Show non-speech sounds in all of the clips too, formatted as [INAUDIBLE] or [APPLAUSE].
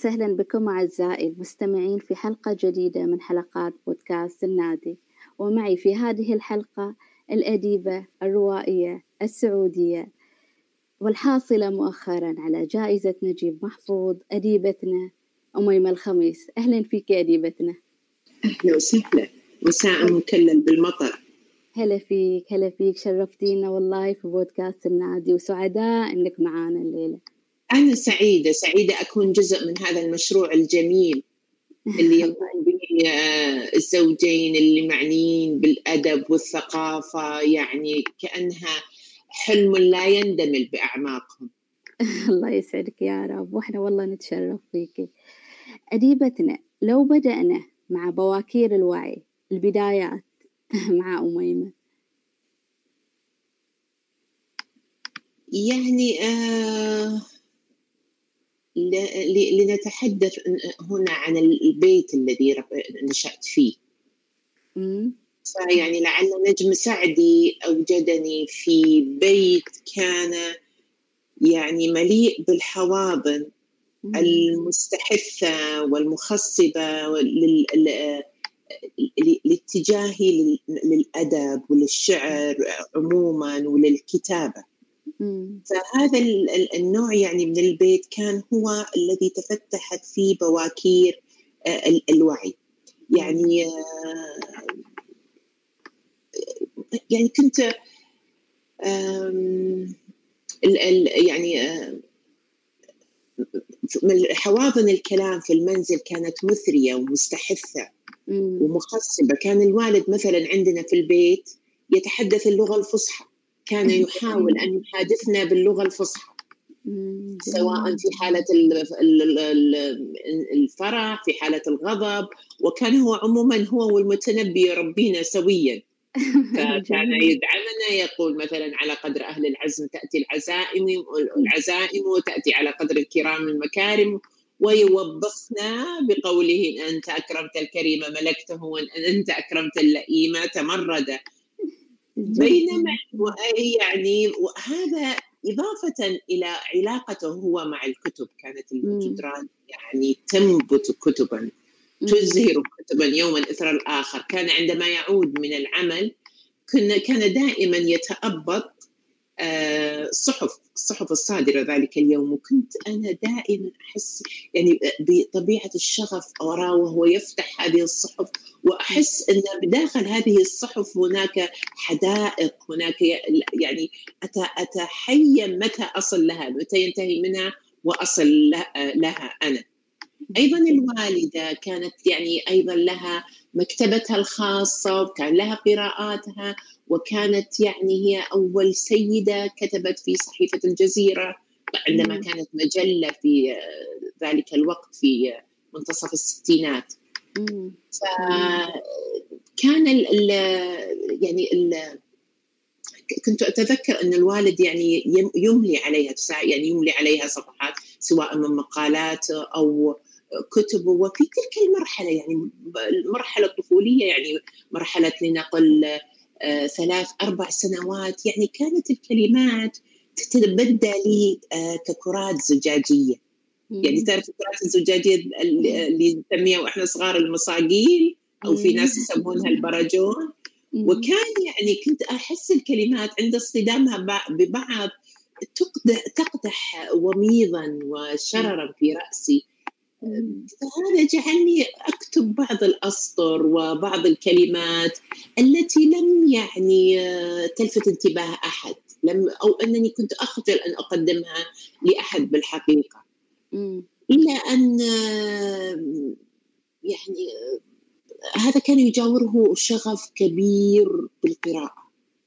وسهلا بكم أعزائي المستمعين في حلقة جديدة من حلقات بودكاست النادي. ومعي في هذه الحلقة الأديبة الروائية السعودية والحاصلة مؤخرا على جائزة نجيب محفوظ أديبتنا أميمة الخميس. أهلا فيك أديبتنا. أهلا وسهلا. مساء مكلل بالمطر. هلا فيك هلا فيك. شرفتينا والله في بودكاست النادي وسعداء إنك معانا الليلة. أنا سعيدة سعيدة أكون جزء من هذا المشروع الجميل اللي [LAUGHS] يقوم به آه، الزوجين اللي معنيين بالأدب والثقافة يعني كأنها حلم لا يندمل بأعماقهم. [LAUGHS] الله يسعدك يا رب وإحنا والله نتشرف فيك. اديبتنا لو بدأنا مع بواكير الوعي البدايات [LAUGHS] مع أميمة. يعني آه لنتحدث هنا عن البيت الذي نشأت فيه. فيعني لعل نجم سعدي أوجدني في بيت كان يعني مليء بالحواضن المستحثة والمخصبة لاتجاهي للأدب وللشعر عموما فهذا النوع يعني من البيت كان هو الذي تفتحت فيه بواكير آه، الوعي. يعني آه، يعني كنت يعني آه، حواضن الكلام في المنزل كانت مثرية ومستحثه ومخصبة. كان الوالد مثلا عندنا في البيت يتحدث اللغة الفصحى. كان يحاول أن يحادثنا باللغة الفصحى سواء في حالة الفرح في حالة الغضب وكان هو عموما هو والمتنبي يربينا سويا. [LAUGHS] فكان يدعمنا يقول مثلا على قدر أهل العزم تأتي العزائم العزائم وتأتي على قدر الكرام المكارم ويوبخنا بقوله أنت أكرمت الكريم ملكته وأن أنت أكرمت اللئيم تمرد. بينما يعني وهذا إضافة إلى علاقته هو مع الكتب. كانت الجدران يعني تنبت كتبا تزهر كتبا يوما إثر الآخر. كان عندما يعود من العمل كان دائما يتأبط الصحف آه، الصحف الصادرة ذلك اليوم وكنت أنا دائما أحس يعني بطبيعة الشغف وراه وهو يفتح هذه الصحف وأحس أن بداخل هذه الصحف هناك حدائق هناك يعني أتحين متى أصل لها متى ينتهي منها وأصل لها أنا. أيضا الوالدة كانت يعني أيضا لها مكتبتها الخاصة وكان لها قراءاتها وكانت يعني هي أول سيدة كتبت في صحيفة الجزيرة عندما كانت مجلة في ذلك الوقت في منتصف الستينات. فكان ال يعني ال كنت أتذكر أن الوالد يعني يملي عليها يعني يملي عليها صفحات سواء من مقالات أو كتب. وفي تلك المرحلة يعني المرحلة الطفولية يعني مرحلة لنقل آه، ثلاث أربع سنوات. يعني كانت الكلمات تتبدى لي آه، ككرات زجاجية. يعني تعرف الكرات الزجاجية اللي نسميها وإحنا صغار المصاقيل أو في ناس يسمونها البرجون وكان يعني كنت أحس الكلمات عند اصطدامها ببعض تقدح وميضا وشررا في رأسي. فهذا جعلني أكتب بعض الأسطر وبعض الكلمات التي لم يعني تلفت انتباه أحد لم أو أنني كنت اخجل أن أقدمها لأحد بالحقيقة. إلى أن يعني هذا كان يجاوره شغف كبير بالقراءة.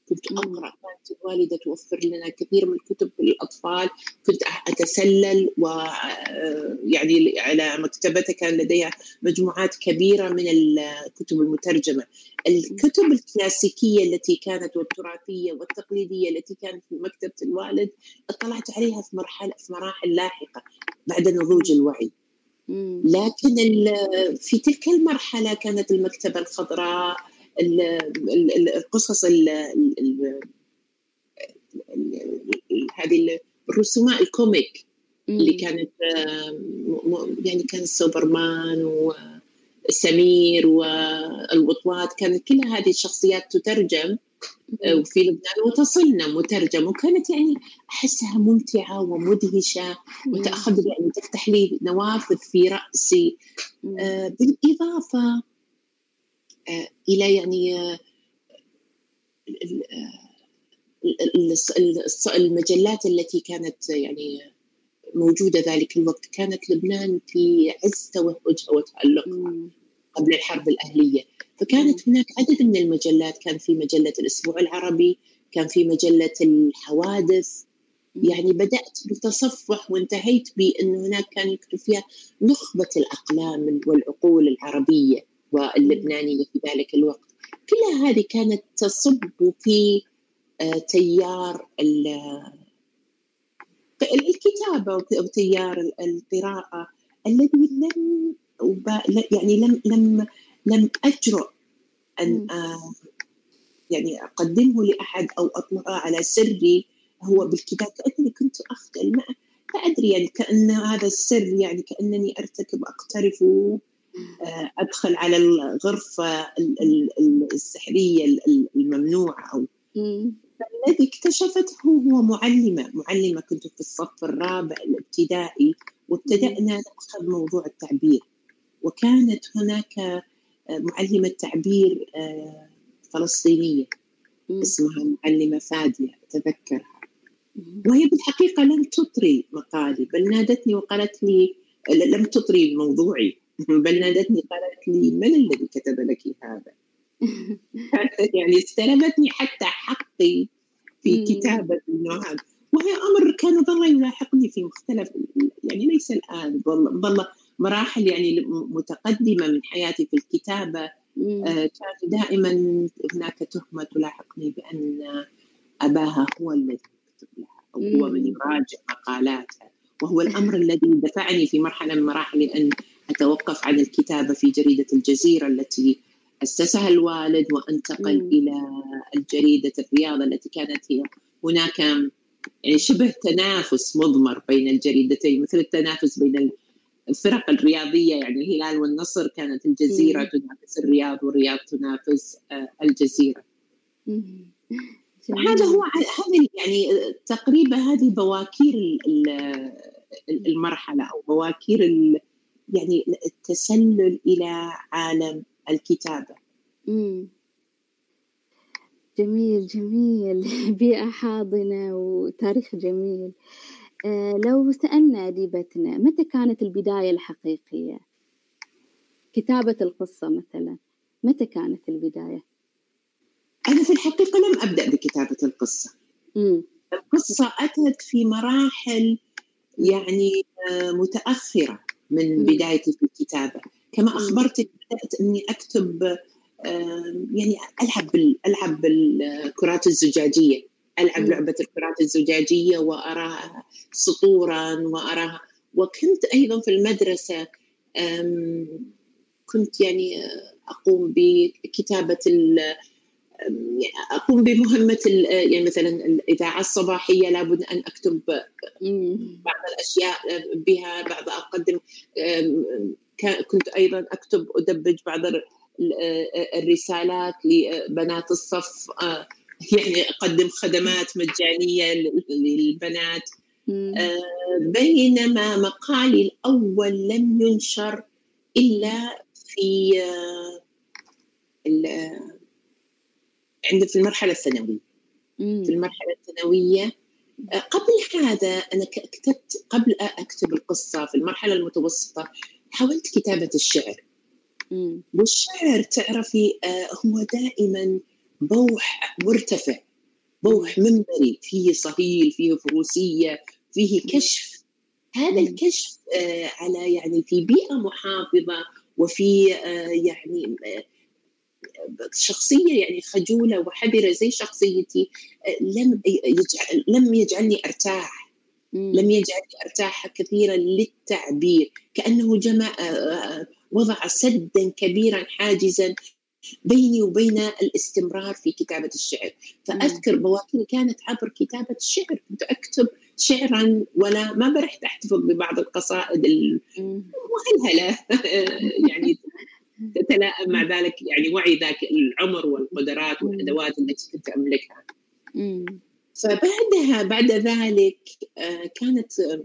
كنت أقرأ كانت الوالده توفر لنا كثير من الكتب للأطفال كنت أتسلل ويعني على مكتبتها كان لديها مجموعات كبيرة من الكتب المترجمة. الكتب الكلاسيكية التي كانت والتراثية والتقليدية التي كانت في مكتبة الوالد اطلعت عليها في مرحلة في مراحل لاحقة بعد نضوج الوعي. لكن في تلك المرحلة كانت المكتبة الخضراء القصص هذه الرسومات الكوميك اللي كانت يعني كان سوبرمان وسمير والوطوات كانت كل هذه الشخصيات تترجم وفي لبنان وتصلنا مترجم وكانت يعني أحسها ممتعة ومدهشة وتاخذ يعني تفتح لي نوافذ في رأسي آه بالإضافة آه إلى يعني آه المجلات التي كانت يعني موجودة ذلك الوقت. كانت لبنان في عز توهجها وتالقها قبل الحرب الأهلية. فكانت هناك عدد من المجلات كان في مجلة الأسبوع العربي كان في مجلة الحوادث. يعني بدأت بتصفح وانتهيت بأن هناك كان يكتب فيها نخبة الأقلام والعقول العربية. واللبنانية في ذلك الوقت. كل هذه كانت تصب في تيار الكتابة وتيار القراءة الذي لم يعني لم لم لم أجرؤ أن يعني أقدمه لأحد أو أطلعه على سري هو بالكتاب. كأنني كنت أخجل ما لا أدري يعني كأن هذا السر يعني كأنني أرتكب أقترف أدخل على الغرفة السحرية الممنوعة أو الذي اكتشفته هو معلمة معلمة كنت في الصف الرابع الابتدائي وابتدأنا نأخذ موضوع التعبير. وكانت هناك معلمة تعبير فلسطينية اسمها معلمة فادية أتذكرها. وهي بالحقيقة لم تطري مقالي بل نادتني وقالت لي لم تطري موضوعي. بل نادتني قالت لي من الذي كتب لك هذا؟ [LAUGHS] يعني استلمتني حتى حقي في كتابة النوع هذا وهي أمر كان ظل يلاحقني في مختلف يعني ليس الآن ظل مراحل يعني متقدمة من حياتي في الكتابة. آه كان دائما هناك تهمة تلاحقني بأن أباها هو الذي يكتب لها أو هو من يراجع مقالاتها وهو الأمر الذي دفعني في مرحلة من مراحل أن أتوقف عن الكتابة في جريدة الجزيرة التي أسسها الوالد وأنتقل مم. إلى الجريدة الرياضة التي كانت هي هناك يعني شبه تنافس مضمر بين الجريدتين مثل التنافس بين الفرق الرياضية يعني الهلال والنصر كانت الجزيرة مم. تنافس الرياض والرياض تنافس الجزيرة هذا هو هذه يعني تقريبا هذه بواكير المرحلة أو بواكير يعني التسلل إلى عالم الكتابة. مم. جميل جميل. [LAUGHS] بيئة حاضنة وتاريخ جميل. آه لو سألنا أديبتنا متى كانت البداية الحقيقية؟ كتابة القصة مثلا متى كانت البداية؟ أنا في الحقيقة لم أبدأ بكتابة القصة. مم. القصة أتت في مراحل يعني متأخرة. من بدايتي في الكتابة. كما أخبرتك بدأت أني أكتب يعني ألعب بال ألعب بالكرات الزجاجية. ألعب لعبة الكرات الزجاجية وأراها سطورا وأراها. وكنت أيضا في المدرسة كنت يعني أقوم بكتابة أقوم بمهمة يعني مثلا الإذاعة الصباحية لابد أن أكتب بعض الأشياء بها بعض أقدم. كنت أيضا أكتب أدبج بعض الرسالات لبنات الصف. يعني أقدم خدمات مجانية للبنات. بينما مقالي الأول لم ينشر إلا في عند في المرحلة الثانوية. في المرحلة الثانوية قبل هذا أنا كتبت قبل أكتب القصة في المرحلة المتوسطة حاولت كتابة الشعر. مم. والشعر تعرفي هو دائما بوح مرتفع بوح منبري فيه صهيل فيه فروسية فيه كشف. هذا الكشف على يعني في بيئة محافظة وفي يعني شخصية يعني خجولة وحذرة زي شخصيتي لم يجعل لم يجعلني أرتاح. لم يجعلني أرتاح كثيرا للتعبير. كأنه جمع وضع سدا كبيرا حاجزا بيني وبين الاستمرار في كتابة الشعر. فأذكر بواكيني كانت عبر كتابة الشعر كنت أكتب شعرا ولا ما برحت أحتفظ ببعض القصائد المهلهله [LAUGHS] يعني تتلائم مع ذلك يعني وعي ذاك العمر والقدرات والأدوات التي كنت املكها. فبعدها بعد ذلك آه، كانت آه،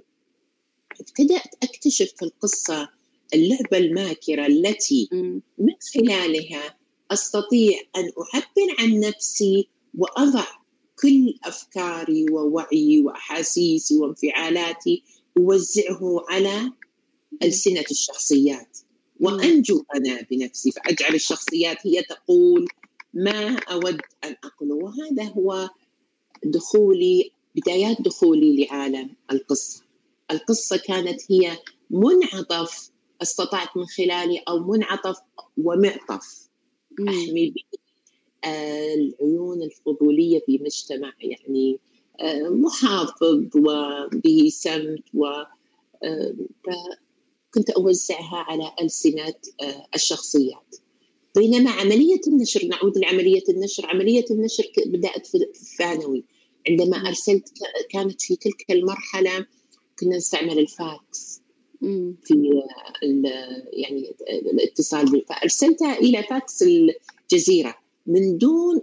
ابتدأت أكتشف في القصة اللعبة الماكرة التي من خلالها أستطيع أن أعبر عن نفسي وأضع كل أفكاري ووعي وأحاسيسي وانفعالاتي أوزعه على ألسنة الشخصيات. وأنجو أنا بنفسي فأجعل الشخصيات هي تقول ما أود أن أقوله. وهذا هو دخولي بدايات دخولي لعالم القصة. القصة كانت هي منعطف استطعت من خلالي أو منعطف ومعطف. أحمي به آه، العيون الفضولية في مجتمع يعني آه، محافظ وبه سمت و آه، كنت أوزعها على ألسنة الشخصيات. بينما عملية النشر نعود لعملية النشر. عملية النشر بدأت في الثانوي. عندما أرسلت كانت في تلك المرحلة كنا نستعمل الفاكس في يعني الاتصال فأرسلتها إلى فاكس الجزيرة من دون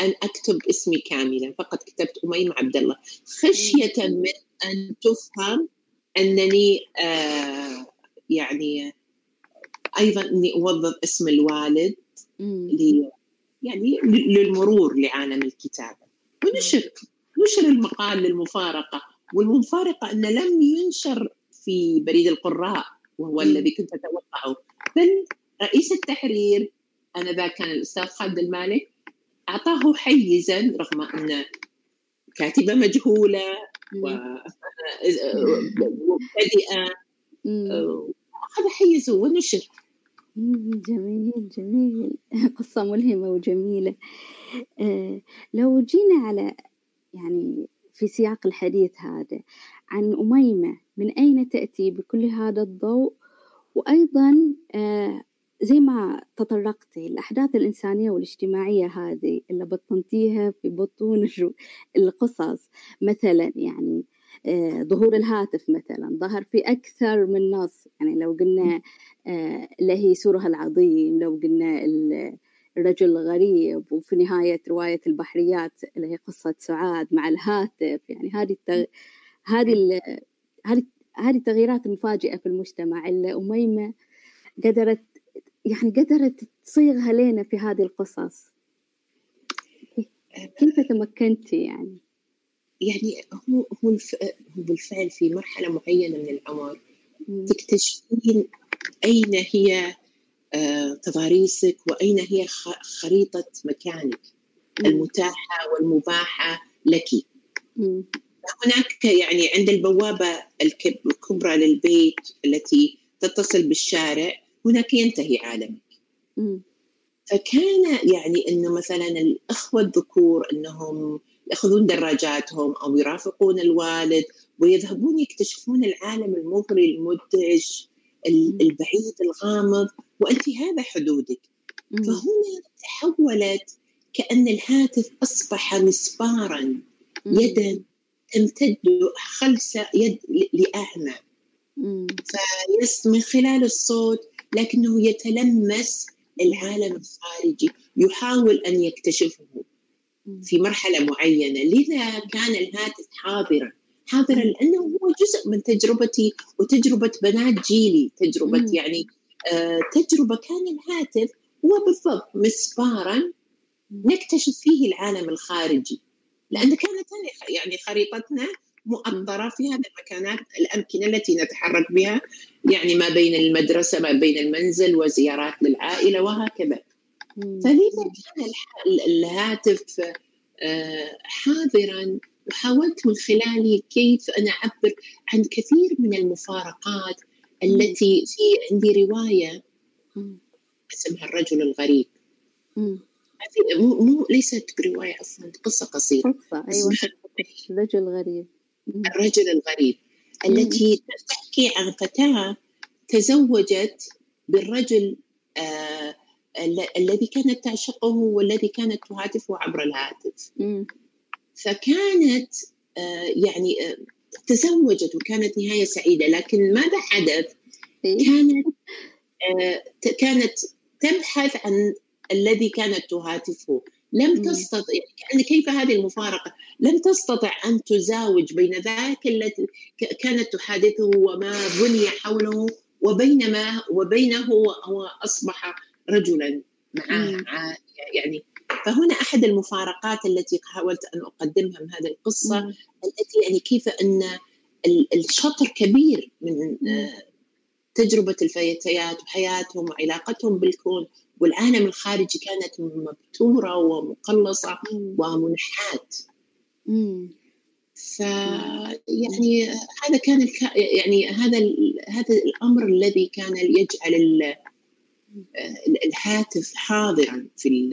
أن أكتب اسمي كاملا. فقط كتبت أميمة عبد الله. خشية من أن تفهم أنني آه يعني أيضا إني أوظف اسم الوالد يعني للمرور لعالم الكتابة. ونشر نشر المقال للمفارقة والمفارقة انه لم ينشر في بريد القراء وهو الذي كنت أتوقعه. بل رئيس التحرير انذاك كان الأستاذ خالد المالك أعطاه حيزا رغم أن كاتبة مجهولة ومبتدئه اخذ حيزه ونشر. جميل جميل. [LAUGHS] قصة ملهمة وجميلة. آه، لو جينا على يعني في سياق الحديث هذا عن أميمة من أين تأتي بكل هذا الضوء؟ وأيضا آه، زي ما تطرقتي الأحداث الإنسانية والاجتماعية هذه اللي بطنتيها في بطون [LAUGHS] القصص. مثلا يعني آه، ظهور الهاتف مثلا ظهر في أكثر من نص. يعني لو قلنا آه، اللي هي سورها العظيم لو قلنا الرجل الغريب وفي نهاية رواية البحريات اللي هي قصة سعاد مع الهاتف. يعني هذه التغ... هذه هذه هذه التغييرات المفاجئة في المجتمع اللي أميمة قدرت يعني قدرت تصيغها لنا في هذه القصص. كيف تمكنتي يعني؟ يعني هو هو هو بالفعل في مرحلة معينة من العمر تكتشفين أين هي آه، تضاريسك وأين هي خريطة مكانك المتاحة والمباحة لك. هناك يعني عند البوابة الكبرى للبيت التي تتصل بالشارع هناك ينتهي عالمك. فكان يعني انه مثلا الأخوة الذكور إنهم يأخذون دراجاتهم أو يرافقون الوالد ويذهبون يكتشفون العالم المغري المدهش البعيد الغامض وانت هذا حدودك فهنا تحولت كأن الهاتف أصبح مسبارا يدا تمتد خلص يد لأعمى. فيس من خلال الصوت لكنه يتلمس العالم الخارجي يحاول أن يكتشفه في مرحلة معينة. لذا كان الهاتف حاضرا. حاضرا لأنه هو جزء من تجربتي وتجربة بنات جيلي تجربة مم. يعني آه تجربة كان الهاتف هو بالضبط مسبارا نكتشف فيه العالم الخارجي. لأن كانت يعني خريطتنا مؤطرة في هذه المكانات الأمكنة التي نتحرك بها يعني ما بين المدرسة ما بين المنزل وزيارات للعائلة وهكذا. فلذا كان الهاتف آه، حاضرا وحاولت من خلاله كيف أنا أعبر عن كثير من المفارقات التي في عندي رواية. اسمها الرجل الغريب. مو مو ليست برواية عفوا قصة قصيرة. قصة أيوة. [LAUGHS] الرجل الغريب. الرجل الغريب التي تحكي عن فتاة تزوجت بالرجل آه الذي كانت تعشقه والذي كانت تهاتفه عبر الهاتف. فكانت يعني تزوجت وكانت نهاية سعيدة. لكن ماذا حدث؟ كانت [LAUGHS] كانت تبحث عن الذي كانت تهاتفه. لم تستطع يعني كيف هذه المفارقة؟ لم تستطع أن تزاوج بين ذاك التي كانت تحادثه وما بني حوله وبينما وبينه هو أصبح رجلا معه يعني. فهنا أحد المفارقات التي حاولت أن أقدمها من هذه القصة مم. التي يعني كيف أن الشطر كبير من تجربة الفتيات وحياتهم وعلاقتهم بالكون والعالم الخارجي كانت مبتورة ومقلصة ومنحات. ف يعني هذا كان الك... يعني هذا ال... هذا الأمر الذي كان يجعل ال... الهاتف حاضرا في ال...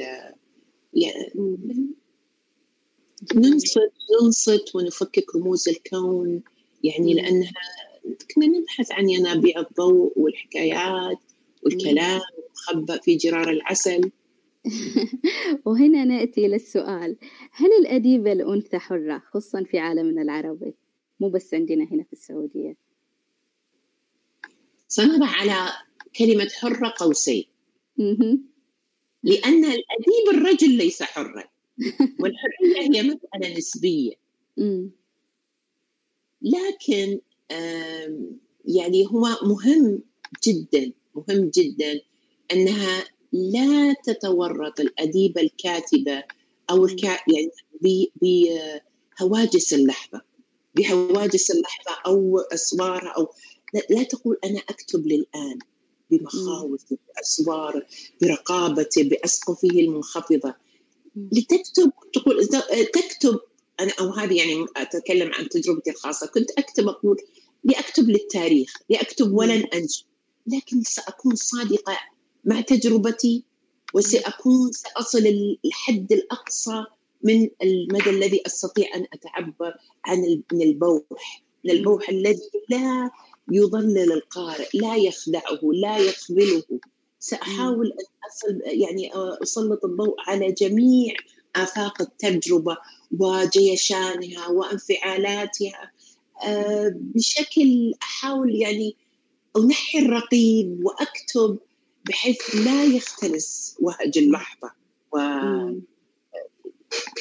يعني ننصت ننصت ونفكك رموز الكون. يعني لأنها كنا نبحث عن ينابيع الضوء والحكايات والكلام. المخبأ في جرار العسل. [LAUGHS] وهنا نأتي للسؤال هل الأديبة الأنثى حرة خصوصا في عالمنا العربي؟ مو بس عندنا هنا في السعودية. سنضع على كلمة حرة قوسين. لأن الأديب الرجل ليس حرا [LAUGHS] والحرية هي مسألة نسبية. لكن يعني هو مهم جدا مهم جدا. أنها لا تتورط الاديبه الكاتبه أو الكا يعني بهواجس اللحظة بهواجس اللحظة أو اسوارها أو لا تقول أنا أكتب للآن بمخاوفه باسواره برقابته بأسقفه المنخفضة. لتكتب تقول تكتب أنا أو هذه يعني أتكلم عن تجربتي الخاصة كنت أكتب أقول لأكتب للتاريخ لأكتب ولن أنجو لكن سأكون صادقة مع تجربتي وسأكون سأصل الحد الأقصى من المدى الذي أستطيع أن أتعبر عن من البوح. من البوح الذي لا يضلل القارئ لا يخدعه لا يخذله. سأحاول أن أصل يعني أسلط الضوء على جميع آفاق التجربة وجيشانها وانفعالاتها. بشكل أحاول يعني أنحي الرقيب وأكتب بحيث لا يختلس وهج اللحظه و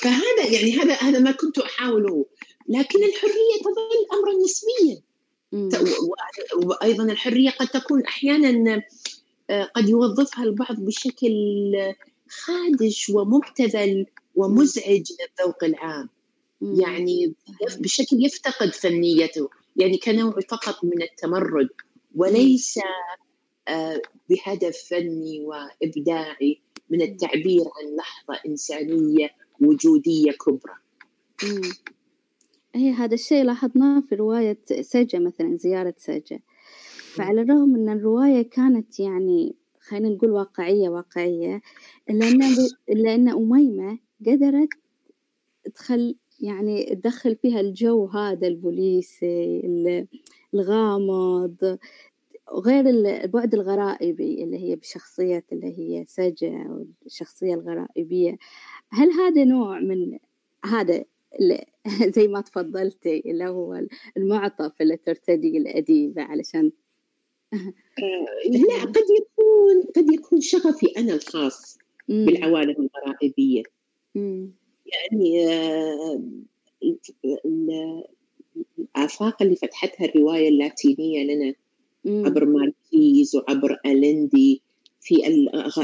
فهذا يعني هذا هذا ما كنت أحاوله. لكن الحرية تظل امرا نسبيا. وأيضا الحرية قد تكون أحيانا آه، قد يوظفها البعض بشكل خادش ومبتذل ومزعج للذوق العام. يعني بشكل يفتقد فنيته. يعني كنوع فقط من التمرد. وليس بهدف فني وإبداعي من التعبير عن لحظة إنسانية وجودية كبرى. هي هذا الشيء لاحظناه في رواية سجة مثلا زيارة سجة. فعلى الرغم أن الرواية كانت يعني خلينا نقول واقعية واقعية إلا أن إلا أن أميمة قدرت تخل يعني تدخل فيها الجو هذا البوليسي الغامض غير البعد الغرائبي اللي هي بشخصية اللي هي سجا والشخصية الغرائبية هل هذا نوع من هذا [LAUGHS] زي ما تفضلتي اللي هو المعطف اللي ترتدي الأديبة علشان آه، لا [LAUGHS] قد يكون قد يكون شغفي أنا الخاص بالعوالم الغرائبية. يعني آه، الآفاق اللي فتحتها الرواية اللاتينية لنا عبر ماركيز وعبر ألندي في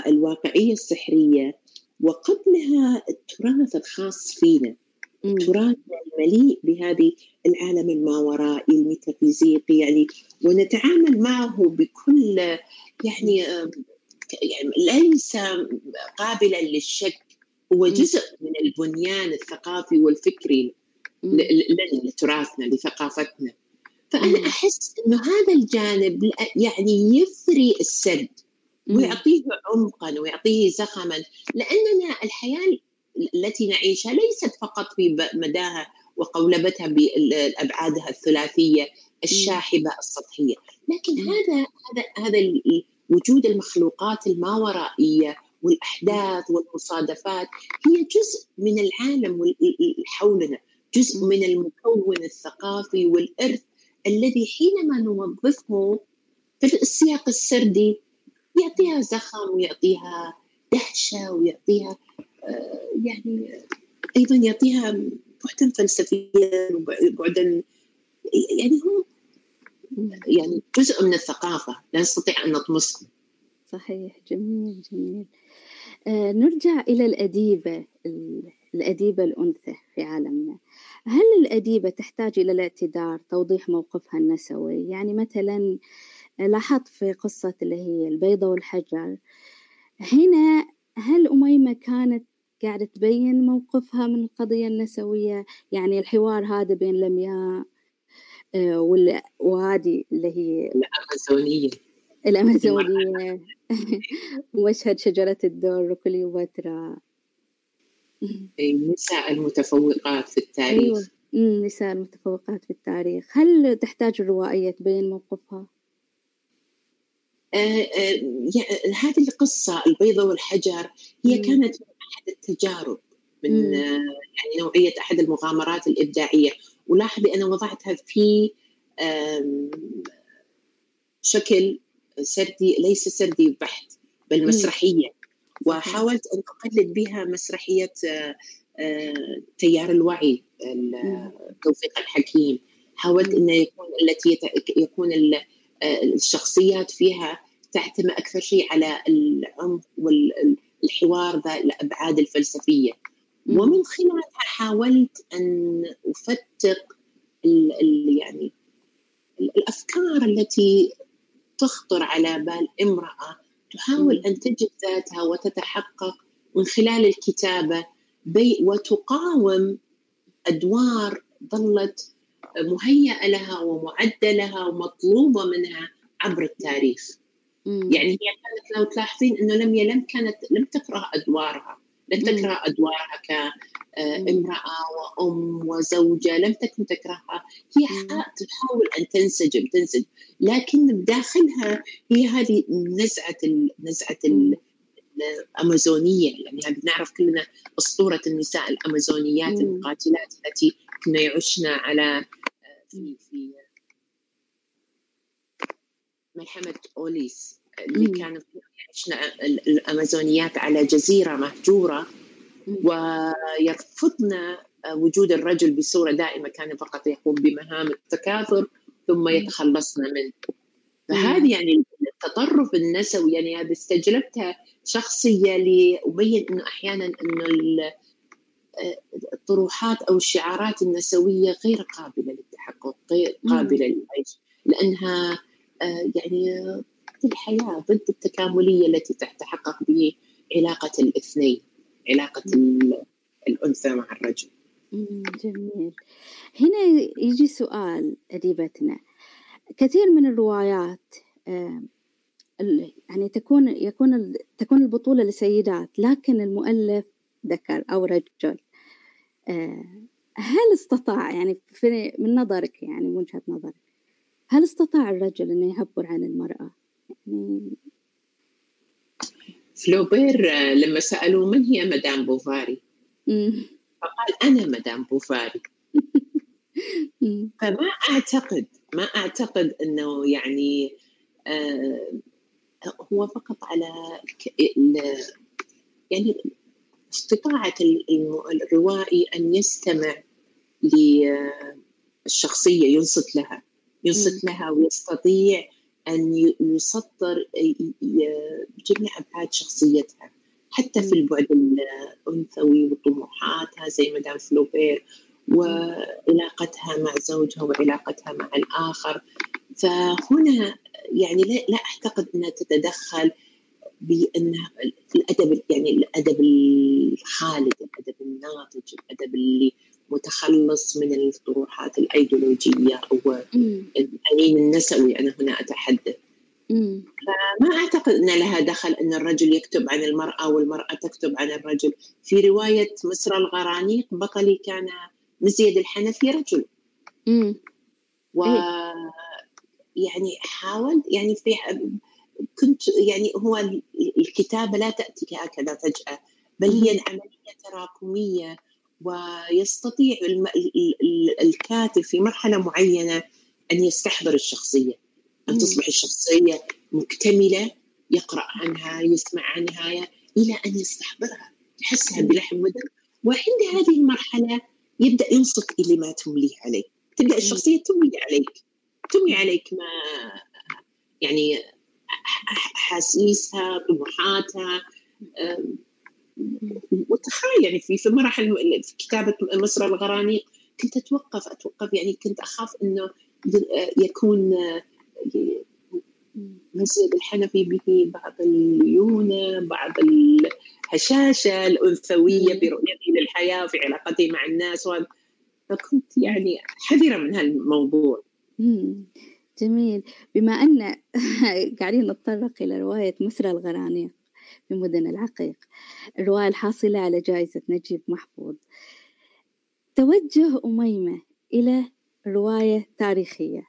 الواقعية السحرية. وقبلها التراث الخاص فينا. تراثنا المليء بهذه العالم الماورائي الميتافيزيقي. يعني ونتعامل معه بكل يعني يعني ليس قابلا للشك. هو جزء من البنيان الثقافي والفكري لتراثنا لثقافتنا. فأنا أحس أنه هذا الجانب يعني يثري السد ويعطيه عمقا ويعطيه زخما لأننا الحياة التي نعيشها ليست فقط في مداها وقولبتها بأبعادها الثلاثية الشاحبة السطحية. لكن هذا هذا هذا وجود المخلوقات الماورائية والأحداث والمصادفات هي جزء من العالم حولنا جزء من المكون الثقافي والإرث الذي حينما نوظفه في السياق السردي يعطيها زخم ويعطيها دهشة ويعطيها آه، يعني أيضا يعطيها بعدا فلسفيا وبعدا يعني هو يعني جزء من الثقافة لا نستطيع أن نطمسه. صحيح جميل جميل. آه نرجع إلى الأديبة الأديبة الأنثى في عالمنا. هل الأديبة تحتاج إلى الاعتذار توضيح موقفها النسوي؟ يعني مثلا لاحظت في قصة اللي هي البيضة والحجر هنا هل أميمة كانت قاعدة تبين موقفها من القضية النسوية؟ يعني الحوار هذا بين لمياء آه، وهذه اللي هي الأمازونية. الأمازونية. [LAUGHS] ومشهد شجرة الدر وكليوباترا. النساء المتفوقات في التاريخ أيوة. النساء المتفوقات في التاريخ هل تحتاج الروائية تبين موقفها؟ آه آه هذه القصة البيضة والحجر هي مم. كانت من أحد التجارب من آه يعني نوعية أحد المغامرات الإبداعية ولاحظي أنا وضعتها في شكل سردي ليس سردي بحت بل مسرحية وحاولت أن أقلد بها مسرحية آه، تيار الوعي توفيق الحكيم. حاولت أن يكون التي يكون آه، الشخصيات فيها تعتمد أكثر شيء على العمق والحوار ذا الأبعاد الفلسفية. ومن خلالها حاولت أن أفتق ال ال يعني الأفكار التي تخطر على بال امرأة تحاول أن تجد ذاتها وتتحقق من خلال الكتابة بي وتقاوم أدوار ظلت مهيئة لها ومعدة لها ومطلوبة منها عبر التاريخ. مم. يعني هي كانت لو تلاحظين أنه لم لم كانت لم تكره أدوارها. لم تكره أدوارها كامرأة وأم وزوجة لم تكن تكرهها. هي تحاول أن تنسجم تنسجم. لكن بداخلها هي هذه نزعة نزعة الأمازونية. يعني هذه نعرف كلنا أسطورة النساء الأمازونيات المقاتلات التي كنا يعشن على في في ملحمة أوليس اللي كانوا يعيشن الأمازونيات على جزيرة مهجورة ويرفضن وجود الرجل بصورة دائمة كان فقط يقوم بمهام التكاثر ثم يتخلصن منه. فهذه يعني التطرف النسوي يعني هذه استجلبتها شخصية لأبين أنه أحيانا أنه الطروحات أو الشعارات النسوية غير قابلة للتحقق غير قابلة للعيش لأنها آه، يعني ضد الحياة ضد التكاملية التي تتحقق بعلاقة الاثنين علاقة الأنثى مع الرجل. جميل. هنا يجي سؤال أديبتنا. كثير من الروايات يعني تكون يكون تكون البطولة لسيدات لكن المؤلف ذكر أو رجل. آه، هل استطاع يعني من نظرك يعني من وجهة نظرك هل استطاع الرجل أنه يعبر عن المرأة؟ فلوبير آه، لما سألوا من هي مدام بوفاري؟ فقال أنا مدام بوفاري. فما أعتقد ما أعتقد أنه يعني آه هو فقط على يعني استطاعة الروائي أن يستمع للشخصية ينصت لها ينصت لها ويستطيع أن يسطر جميع أبعاد شخصيتها حتى في البعد الأنثوي وطموحاتها زي مدام فلوبير وعلاقتها مع زوجها وعلاقتها مع الآخر. فهنا يعني لا أعتقد أنها تتدخل بأنها الأدب يعني الأدب الخالد الأدب الناضج الأدب اللي متخلص من الطروحات الأيديولوجية أو الأنين النسوي أنا هنا أتحدث. فما أعتقد أن لها دخل أن الرجل يكتب عن المرأة والمرأة تكتب عن الرجل. في رواية مصر الغرانيق بطلي كان مزيد الحنفي رجل. و يعني حاول يعني في كنت يعني هو الكتابة لا تأتي هكذا فجأة بل هي عملية تراكمية. ويستطيع الكاتب في مرحلة معينة أن يستحضر الشخصية أن تصبح الشخصية مكتملة يقرأ عنها يسمع عنها إلى أن يستحضرها يحسها بلحم ودم. وعند هذه المرحلة يبدأ ينصت إلى ما تمليه عليه تبدأ الشخصية تملي عليك تملي عليك ما يعني أحاسيسها طموحاتها وتخيل يعني في في مراحل في كتابة مصر الغرانيق كنت أتوقف أتوقف يعني كنت أخاف إنه يكون مسجد الحنفي به بعض الليونة بعض الهشاشة الأنثوية في رؤيته للحياة في علاقته مع الناس فكنت يعني حذرة من هالموضوع. جميل. بما أن [LAUGHS] قاعدين نتطرق إلى رواية مسرى الغرانيق في مدن العقيق. الرواية الحاصلة على جائزة نجيب محفوظ. توجه أميمة إلى رواية تاريخية.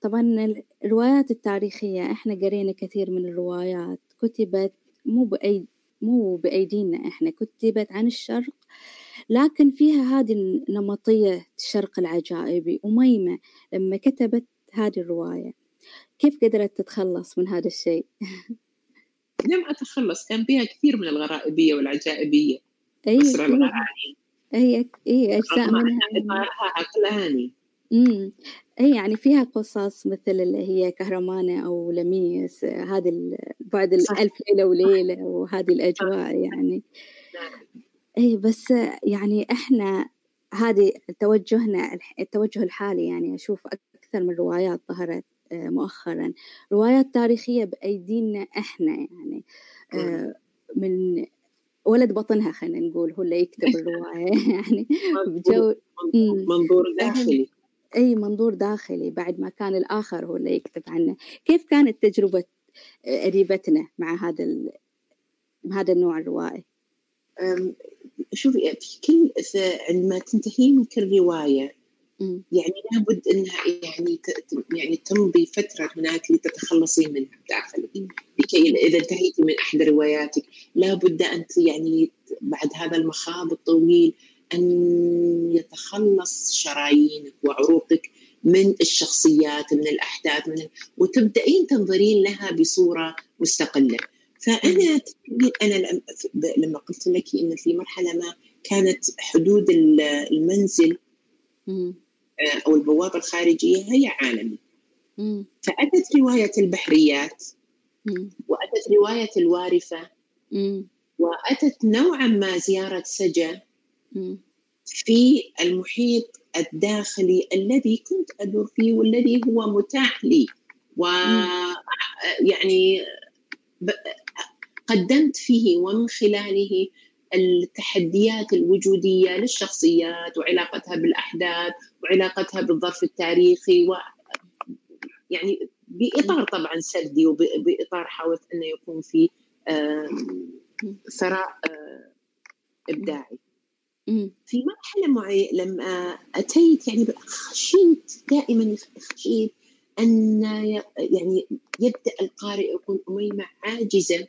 طبعا الروايات التاريخية إحنا قرينا كثير من الروايات كتبت مو بأيد مو بأيدينا إحنا كتبت عن الشرق لكن فيها هذه النمطية الشرق العجائبي. أميمة لما كتبت هذه الرواية. كيف قدرت تتخلص من هذا الشيء؟ [LAUGHS] لم أتخلص كان فيها كثير من الغرائبية والعجائبية. أي مصر الغرائبية هي هي أجزاء منها إطارها عقلاني امم أي يعني فيها قصص مثل اللي هي كهرمانة أو لميس هذه بعد الألف ليلة وليلة وهذه الأجواء يعني. أي بس يعني إحنا هذه توجهنا التوجه الحالي يعني أشوف أكثر من روايات ظهرت. مؤخرا. روايات تاريخية بأيدينا إحنا يعني آه، من ولد بطنها خلينا نقول هو اللي يكتب [LAUGHS] الرواية يعني. بجو منظور داخلي. أي منظور داخلي بعد ما كان الآخر هو اللي يكتب عنه. كيف كانت تجربة أديبتنا مع هذا هذا النوع الروائي؟ شوفي في كل عندما تنتهي من كل رواية يعني لابد إنها يعني يعني تمضي فترة هناك لتتخلصين منها داخلك لكي اذا انتهيتي من احدى رواياتك لابد أن يعني بعد هذا المخاض الطويل أن يتخلص شرايينك وعروقك من الشخصيات من الأحداث من وتبدأين تنظرين لها بصورة مستقلة. فأنا أنا لما قلت لك إن في مرحلة ما كانت حدود المنزل أو البوابة الخارجية هي عالمي فأتت رواية البحريات وأتت رواية الوارفة وأتت نوعا ما زيارة سجا في المحيط الداخلي الذي كنت أدور فيه والذي هو متاح لي. ويعني قدمت فيه ومن خلاله التحديات الوجودية للشخصيات وعلاقتها بالأحداث وعلاقتها بالظرف التاريخي و يعني بإطار طبعا سردي وبإطار حاولت أنه يكون في ثراء إبداعي. في مرحلة معينة لما أتيت يعني خشيت دائما خشيت أن يعني يبدأ القارئ يكون أميمة عاجزة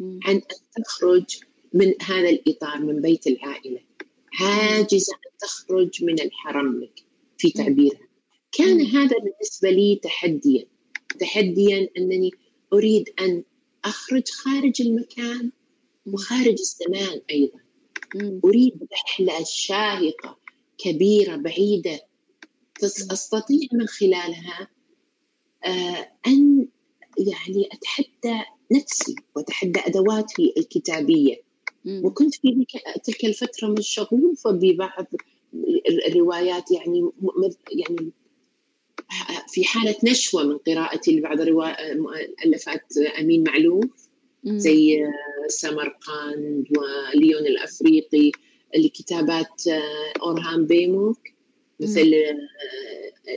عن أن تخرج من هذا الإطار من بيت العائلة. عاجزة أن تخرج من الحرم لك في تعبيرها. كان هذا بالنسبة لي تحديا. تحديا أنني أريد أن أخرج خارج المكان وخارج الزمان أيضا. أريد رحلة شاهقة كبيرة بعيدة أستطيع من خلالها آه، أن يعني أتحدى نفسي وأتحدى أدواتي الكتابية. وكنت في تلك الفترة شغوفة ببعض الروايات يعني يعني في حالة نشوة من قراءتي لبعض مؤلفات أمين معلوف زي سمرقند وليون الأفريقي لكتابات أورهام بيموك مثل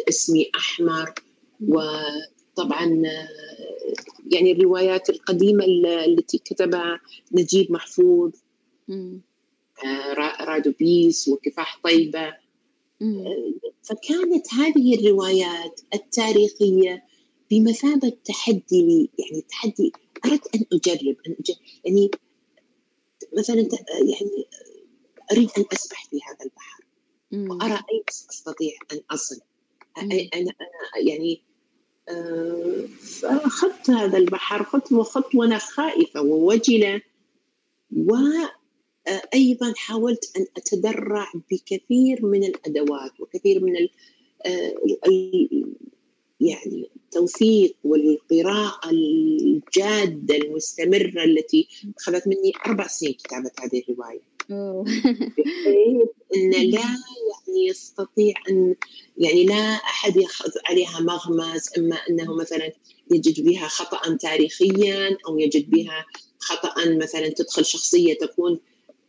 اسمي أحمر وطبعا يعني الروايات القديمة التي كتبها نجيب محفوظ آه، رادو بيس وكفاح طيبة. آه، فكانت هذه الروايات التاريخية بمثابة تحدي لي يعني تحدي أردت أن أجرب أن أجرب يعني مثلا يعني أريد أن أسبح في هذا البحر وأرى أين استطيع أن أصل أنا أنا يعني آه، فاخذت هذا البحر خطوه خطوه وأنا خائفة ووجلة. وأيضا حاولت أن اتدرع بكثير من الأدوات وكثير من آه، يعني التوثيق والقراءة الجادة المستمرة التي أخذت مني أربع سنين كتابة هذه الرواية. بحيث [LAUGHS] أن لا يعني يستطيع أن يعني لا أحد يأخذ عليها مغمز إما أنه مثلا يجد بها خطأ تاريخيا أو يجد بها خطأ مثلا تدخل شخصية تكون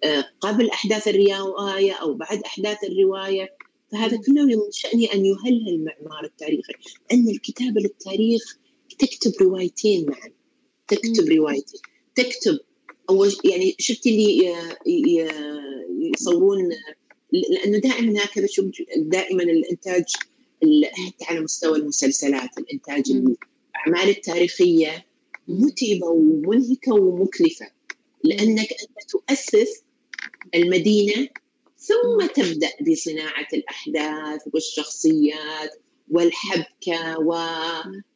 آه، قبل أحداث الرواية أو بعد أحداث الرواية. فهذا كله من شأنه أن يهلهل المعمار التاريخي أن الكتابة للتاريخ تكتب روايتين معا. تكتب روايتين. تكتب أول يعني شفت اللي يصورون لأنه دائما هكذا شوف دائما الإنتاج حتى على مستوى المسلسلات الإنتاج الأعمال التاريخية متعبة ومنهكة ومكلفة. لأنك أنت تؤسس المدينة ثم تبدأ بصناعة الأحداث والشخصيات والحبكة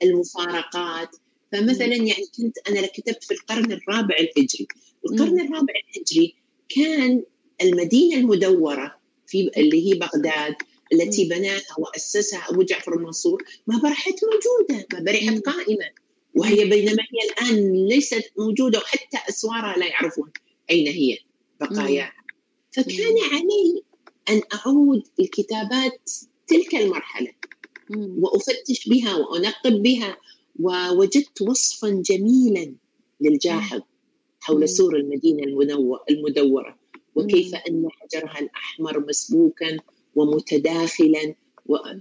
والمفارقات. فمثلا يعني كنت أنا كتبت في القرن الرابع الهجري. القرن الرابع الهجري كان المدينة المدورة في اللي هي بغداد التي بناها وأسسها أبو جعفر المنصور ما برحت موجودة ما برحت قائمة. وهي بينما هي الآن ليست موجودة وحتى أسوارها لا يعرفون أين هي بقاياها. فكان علي أن أعود الكتابات تلك المرحلة وأفتش بها وأنقب بها ووجدت وصفا جميلا للجاحظ حول سور المدينة المدورة. وكيف أن حجرها الأحمر مسبوكا ومتداخلا؟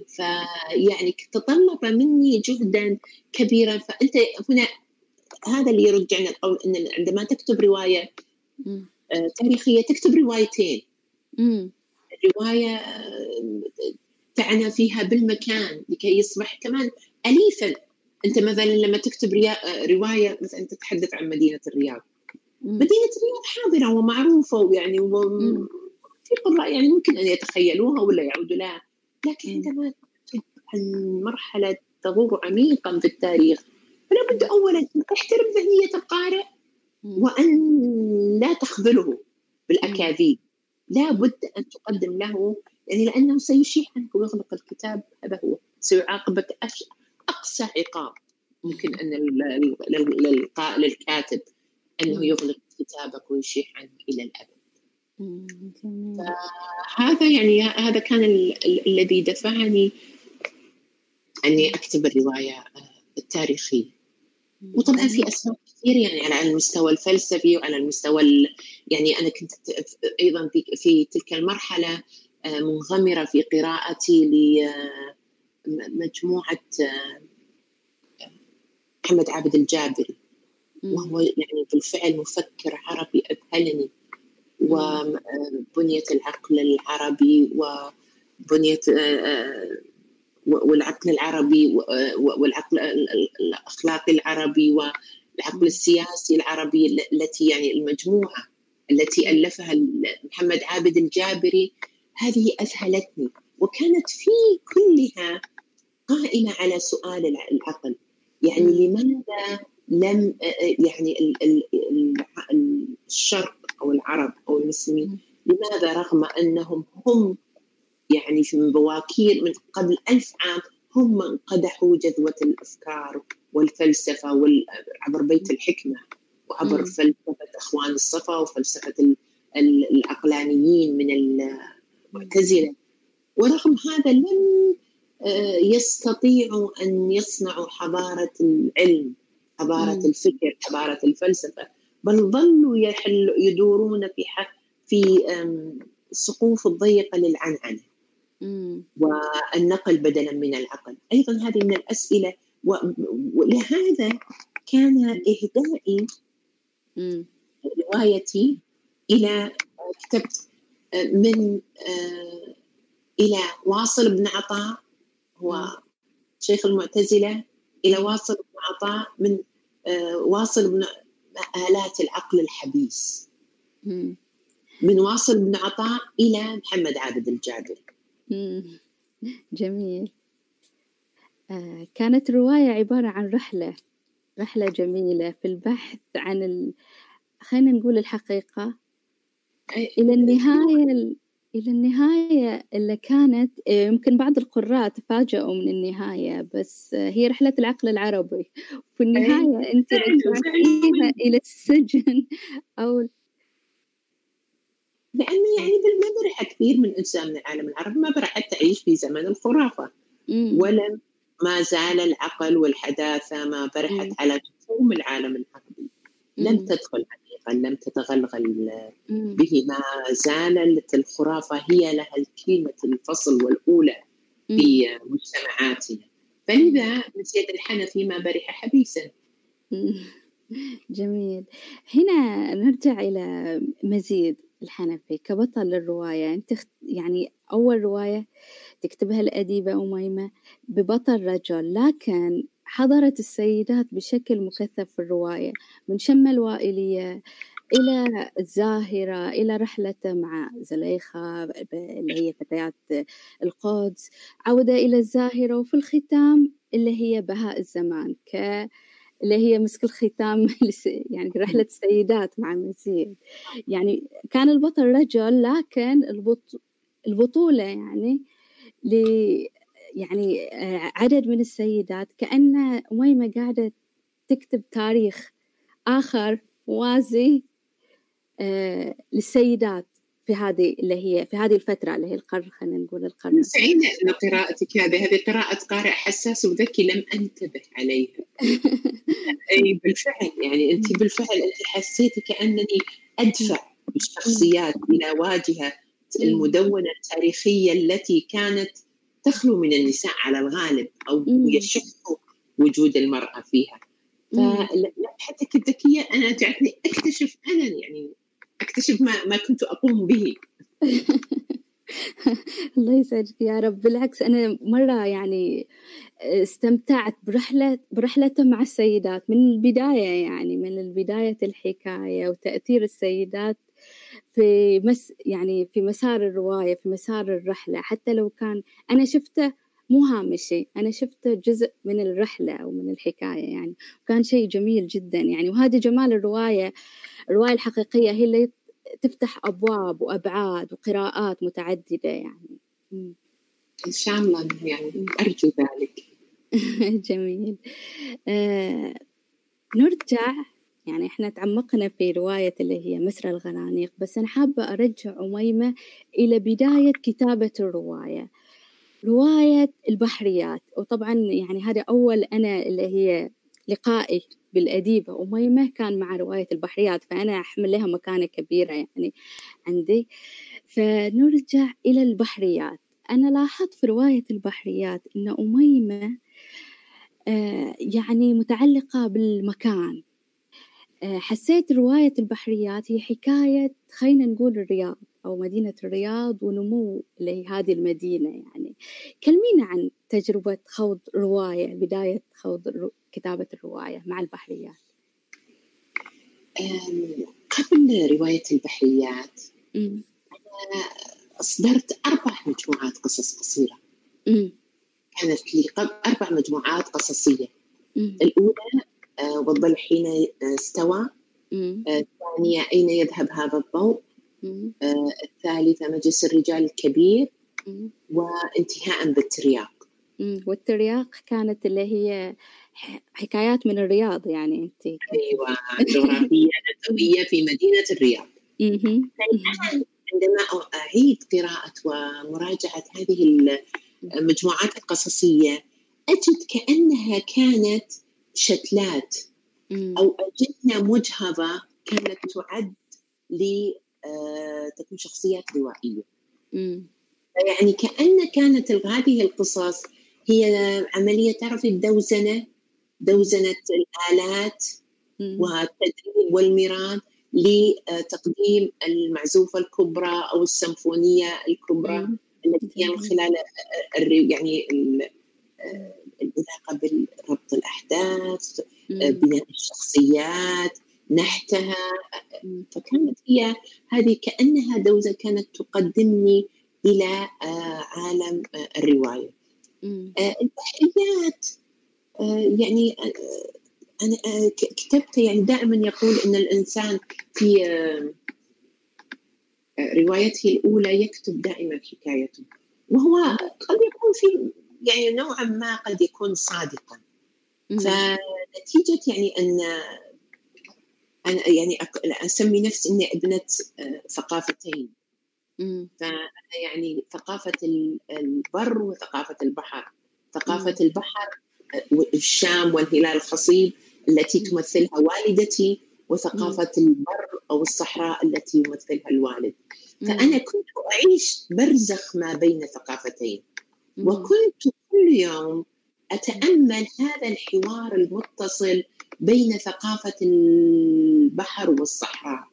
فيعني تطلب مني جهدا كبيرا. فأنت هنا هذا اللي يرجعنا القول أن عندما تكتب رواية آه، تاريخية تكتب روايتين. مم. رواية آه، تعنى فيها بالمكان لكي يصبح كمان اليفا. أنت مثلا لما تكتب آه، رواية مثلا تتحدث عن مدينة الرياض. مم. مدينه الرياض حاضرة ومعروفة ويعني في قراء يعني ممكن أن يتخيلوها ولا يعودوا لها. لكن عندما عن مرحلة تغور عميقا في التاريخ فلا بد اولا أن تحترم ذهنية القارئ وأن لا تخذله بالأكاذيب. لا بد أن تقدم له يعني لأنه سيشيح عنك ويغلق الكتاب هذا هو سيعاقبك أقسى عقاب ممكن أن للكاتب. أنه يغلق كتابك ويشيح عنك إلى الأبد. هذا يعني هذا كان الذي دفعني أني أكتب الرواية التاريخية. وطبعا في أسباب كثير يعني على المستوى الفلسفي وعلى المستوى يعني أنا كنت أيضا في في تلك المرحلة آه، منغمرة في قراءتي لمجموعه آه، محمد عابد الجابري. وهو يعني بالفعل مفكر عربي أذهلني. وبنية العقل العربي وبنية آه، والعقل العربي والعقل الأخلاقي العربي العقل السياسي العربي التي يعني المجموعة التي ألفها محمد عابد الجابري هذه أذهلتني. وكانت في كلها قائمة على سؤال العقل. يعني لماذا لم يعني الشرق أو العرب أو المسلمين لماذا رغم أنهم هم يعني في بواكير من قبل ألف عام هم من قدحوا جذوة الأفكار والفلسفة عبر بيت الحكمة وعبر مم. فلسفة أخوان الصفا وفلسفة العقلانيين من المعتزلة ورغم هذا لم آه، يستطيعوا أن يصنعوا حضارة العلم حضارة مم. الفكر حضارة الفلسفة. بل ظلوا يحل يدورون في في السقوف الضيقة للعنعنة والنقل بدلا من العقل. أيضا هذه من الأسئلة ولهذا كان إهدائي روايتي إلى كتبت من إلى واصل بن عطاء هو شيخ المعتزلة. إلى واصل بن عطاء من واصل بن آلات العقل الحبيس من واصل بن عطاء إلى محمد عابد الجابر جميل. آه كانت الرواية عبارة عن رحلة رحلة جميلة في البحث عن ال... خلينا نقول الحقيقة. إلى النهاية إلى النهاية اللي كانت آه، يمكن بعض القراء تفاجأوا من النهاية بس هي رحلة العقل العربي. في النهاية أنت رجعتيها إلى السجن أو لأنه يعني ما برح كثير من إنسان من العالم العربي ما برح تعيش في زمن الخرافة. ولم ما زال العقل والحداثة ما برحت على مفهوم العالم العربي. لم تدخل لم تتغلغل. به ما زالت الخرافة هي لها الكلمة الفصل والأولى في مجتمعاتنا. فلذا سيد الحنفي ما برح حبيسا جميل. هنا نرجع إلى مزيد الحنفي كبطل للرواية أنت يعني أول رواية تكتبها الأديبة أميمة ببطل رجل لكن حضرت السيدات بشكل مكثف في الرواية من شم الوائلية إلى الزاهرة إلى رحلته مع زليخة اللي هي فتيات القدس عودة إلى الزاهرة وفي الختام اللي هي بهاء الزمان ك اللي هي مسك الختام [LAUGHS] يعني رحلة السيدات مع مزيد يعني كان البطل رجل لكن البطولة يعني يعني آه، عدد من السيدات كأن أميمة قاعدة تكتب تاريخ آخر موازي آه، للسيدات في هذه اللي هي في هذه الفترة اللي هي القرن خلينا نقول القرن سعيدة أن قراءتك هذه هذه قراءة قارئ حساس وذكي لم أنتبه عليها. [LAUGHS] أي بالفعل يعني أنت بالفعل أنت حسيتي كأنني أدفع الشخصيات إلى واجهة المدونة التاريخية التي كانت تخلو من النساء على الغالب أو يشق وجود المرأة فيها. فحتى الذكية أنا جعلتني أكتشف أنا يعني أكتشف ما, ما كنت أقوم به. [LAUGHS] الله يسعدك يا رب. بالعكس أنا مرة يعني استمتعت برحلة برحلته مع السيدات. من البداية يعني من بداية الحكاية وتأثير السيدات في مس يعني في مسار الرواية في مسار الرحلة. حتى لو كان أنا شفته مو هامشي أنا شفته جزء من الرحلة أو من الحكاية يعني. وكان شيء جميل جدا يعني. وهذا جمال الرواية الرواية الحقيقية هي اللي تفتح أبواب وأبعاد وقراءات متعددة يعني. إن شاء الله يعني أرجو ذلك. [LAUGHS] جميل. آه نرجع يعني إحنا تعمقنا في رواية اللي هي مسرى الغنانيق بس أنا حابة أرجع أميمة إلى بداية كتابة الرواية. رواية البحريات وطبعا يعني هذا أول أنا اللي هي لقائي بالأديبة أميمة كان مع رواية البحريات فأنا أحمل لها مكانة كبيرة يعني عندي. فنرجع إلى البحريات. أنا لاحظت في رواية البحريات أن أميمة آه يعني متعلقة بالمكان. حسيت رواية البحريات هي حكاية خلينا نقول الرياض أو مدينة الرياض ونمو لهذه المدينة يعني. كلمينا عن تجربة خوض رواية بداية خوض كتابة الرواية مع البحريات. قبل رواية البحريات أنا أصدرت أربع مجموعات قصص قصيرة. كانت لي أربع مجموعات قصصية. الأولى آه، والظل حين آه، استوى. آه، الثانية أين يذهب هذا الضوء؟ الثالثة مجلس الرجال الكبير. وانتهاء بالترياق. والترياق كانت اللي هي حكايات من الرياض يعني أنت. أيوة جغرافية [LAUGHS] نبوية في مدينة الرياض. عندما أعيد قراءة ومراجعة هذه المجموعات القصصية أجد كأنها كانت شتلات أو أجنة مجهضة كانت تعد لتكون آه، شخصيات روائية. يعني كأن كانت هذه القصص هي عملية تعرفي الدوزنة دوزنة الآلات والتدريب والميران لتقديم المعزوفة الكبرى أو السيمفونية الكبرى التي هي من خلال يعني العلاقة بربط الأحداث بناء الشخصيات نحتها. فكانت هي هذه كأنها دوزة كانت تقدمني إلى آه، عالم آه، الرواية. آه، البحريات يعني أنا كتبت يعني دائما يقول أن الإنسان في روايته الأولى يكتب دائما حكايته. وهو قد يكون في يعني نوعا ما قد يكون صادقا. فنتيجة يعني أن أنا يعني أسمي نفسي إني ابنة آه، ثقافتين. فأنا يعني ثقافة البر وثقافة البحر. ثقافة البحر آه، الشام والهلال الخصيب التي تمثلها والدتي وثقافة البر أو الصحراء التي يمثلها الوالد. فأنا كنت أعيش برزخ ما بين ثقافتين. وكنت كل يوم أتأمل هذا الحوار المتصل بين ثقافة البحر والصحراء.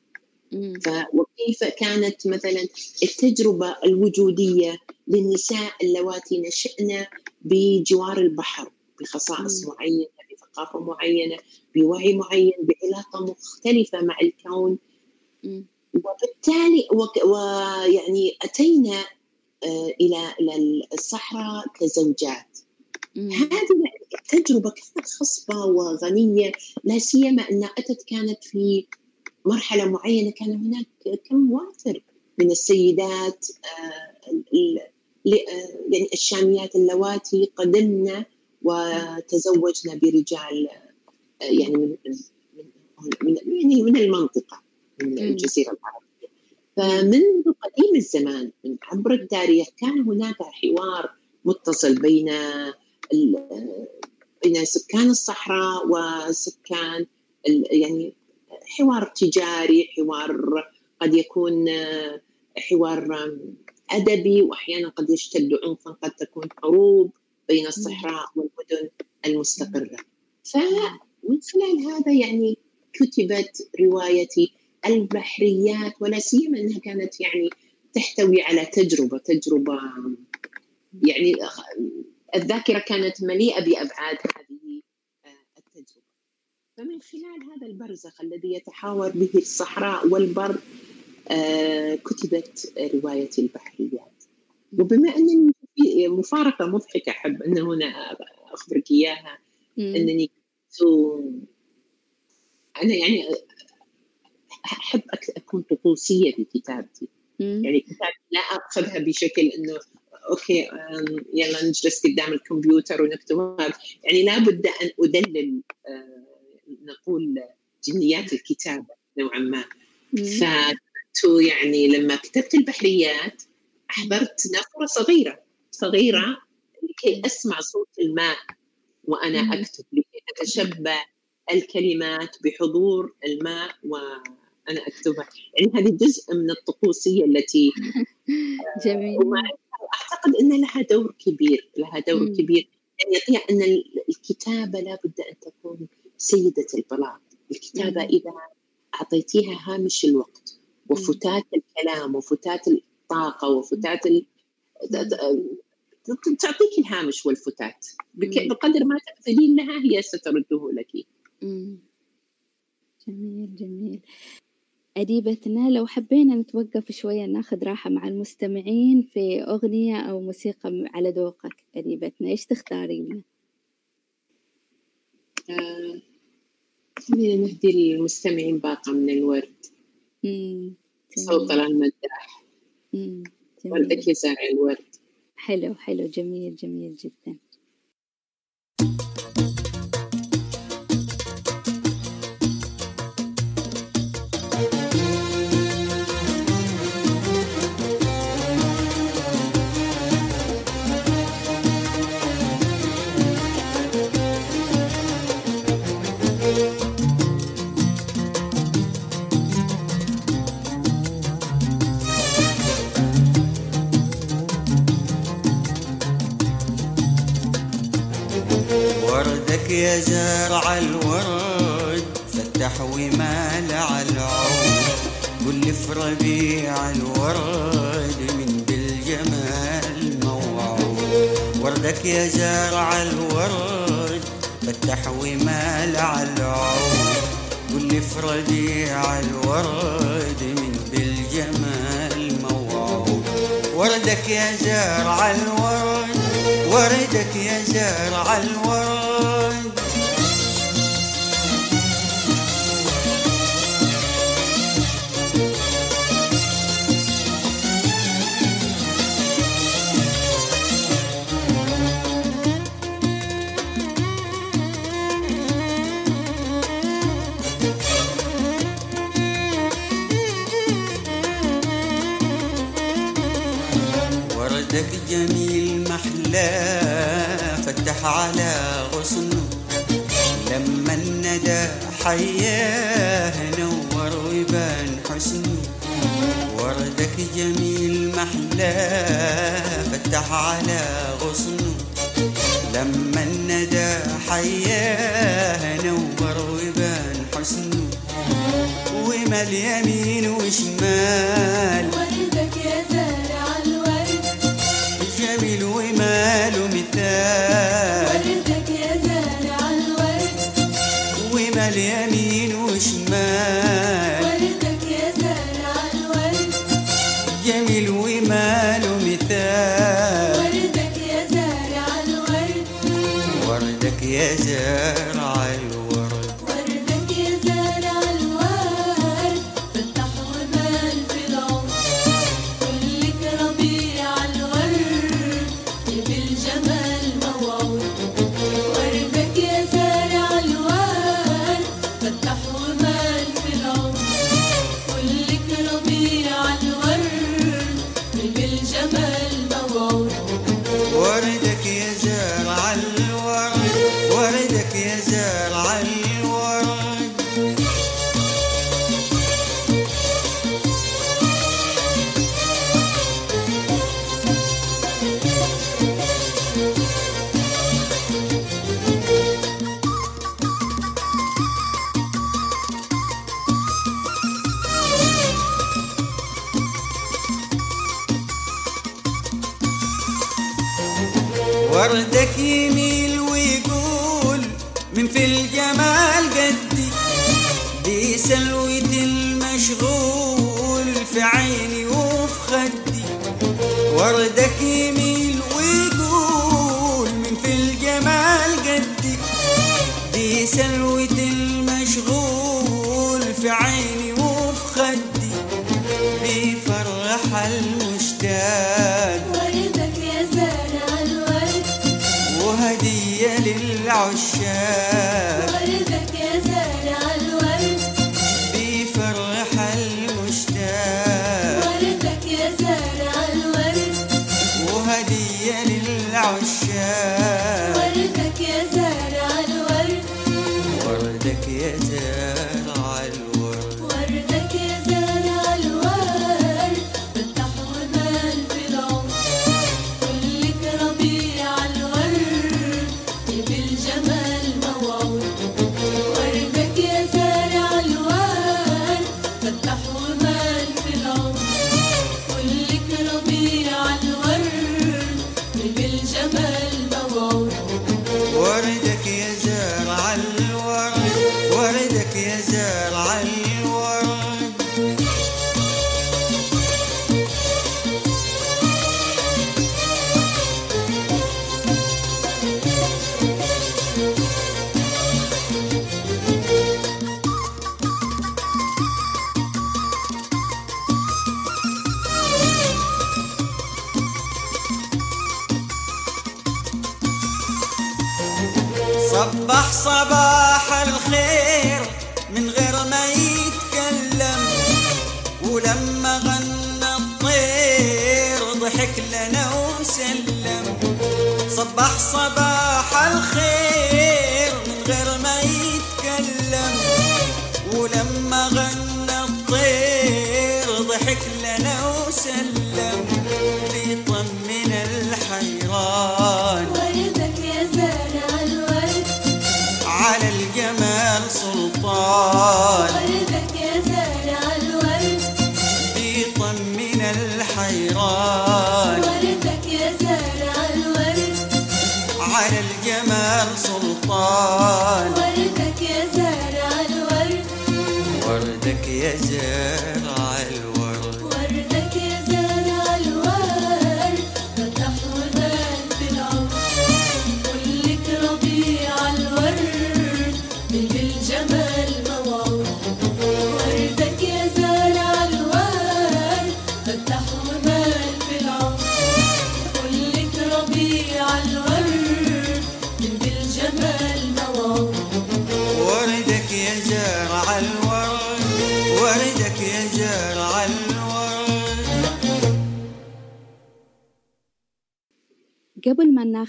ف وكيف كانت مثلا التجربة الوجودية للنساء اللواتي نشأن بجوار البحر بخصائص معينة بثقافة معينة بوعي معين بعلاقة مختلفة مع الكون. وبالتالي ويعني أتينا آه، إلى إلى الصحراء كزوجات. هذه التجربة كانت خصبة وغنية لا سيما أنها أتت كانت في مرحلة معينة كان هناك كم وافر من السيدات آه، آه، يعني الشاميات اللواتي قدمنا وتزوجنا برجال يعني من من يعني من المنطقة من الجزيرة العربية. فمنذ قديم الزمان من عبر التاريخ كان هناك حوار متصل بين بين سكان الصحراء وسكان يعني حوار تجاري حوار قد يكون حوار أدبي وأحيانا قد يشتد عنفا قد تكون حروب بين الصحراء والمدن المستقرة. فمن خلال هذا يعني كتبت روايتي البحريات ولا سيما إنها كانت يعني تحتوي على تجربة تجربة يعني الذاكرة كانت مليئة بأبعاد هذه آه، التجربة. فمن خلال هذا البرزخ الذي يتحاور به الصحراء والبر آه، كتبت رواية البحريات. وبما أنني في مفارقة مضحكة أحب أن هنا أخبرك إياها أنني كنت أنا يعني أحب أكون طقوسية في كتابتي. يعني كتابتي لا أخذها بشكل أنه أوكي يلا نجلس قدام الكمبيوتر ونكتب. يعني لابد أن أدلل آه، نقول جنيات الكتابة نوعا ما. فكنت يعني لما كتبت البحريات أحضرت نافوره صغيرة. صغيرة لكي أسمع صوت الماء وأنا أكتب لكي اتشبع الكلمات بحضور الماء وأنا أكتبها. يعني هذه جزء من الطقوسية التي [LAUGHS] جميل. أعتقد إن لها دور كبير لها دور مم. كبير. يعني أن الكتابة لابد أن تكون سيدة البلاط. الكتابة مم. إذا أعطيتيها هامش الوقت وفتات الكلام وفتات الطاقة وفتات ال... تعطيك الهامش والفتات. بقدر ما تبذلين لها هي سترده لك. جميل جميل. أديبتنا لو حبينا نتوقف شوية ناخذ راحة مع المستمعين في أغنية أو موسيقى على ذوقك أديبتنا إيش تختاري لنا؟ خلينا نهدي للمستمعين باقة من الورد. صوت المداح وردك يزارع الورد. حلو حلو جميل جميل جدا. يا زارع الورد فتح ومال على العود. كل في ربيع الورد من بالجمال موعود. وردك يا زارع الورد فتح ومال على العود. كل في ربيع الورد من بالجمال موعود. وردك يا زارع الورد وردك يا زارع الورد. جميل محلى فتح على غصنه لما الندى حياه نور ويبان حسنه وردك جميل محلى فتح على غصنه لما الندى حياه نور ويبان حسنه ومال يمين وشمال؟ مثال ومثال وردك يا زارع الورد. ومال يمين وشمال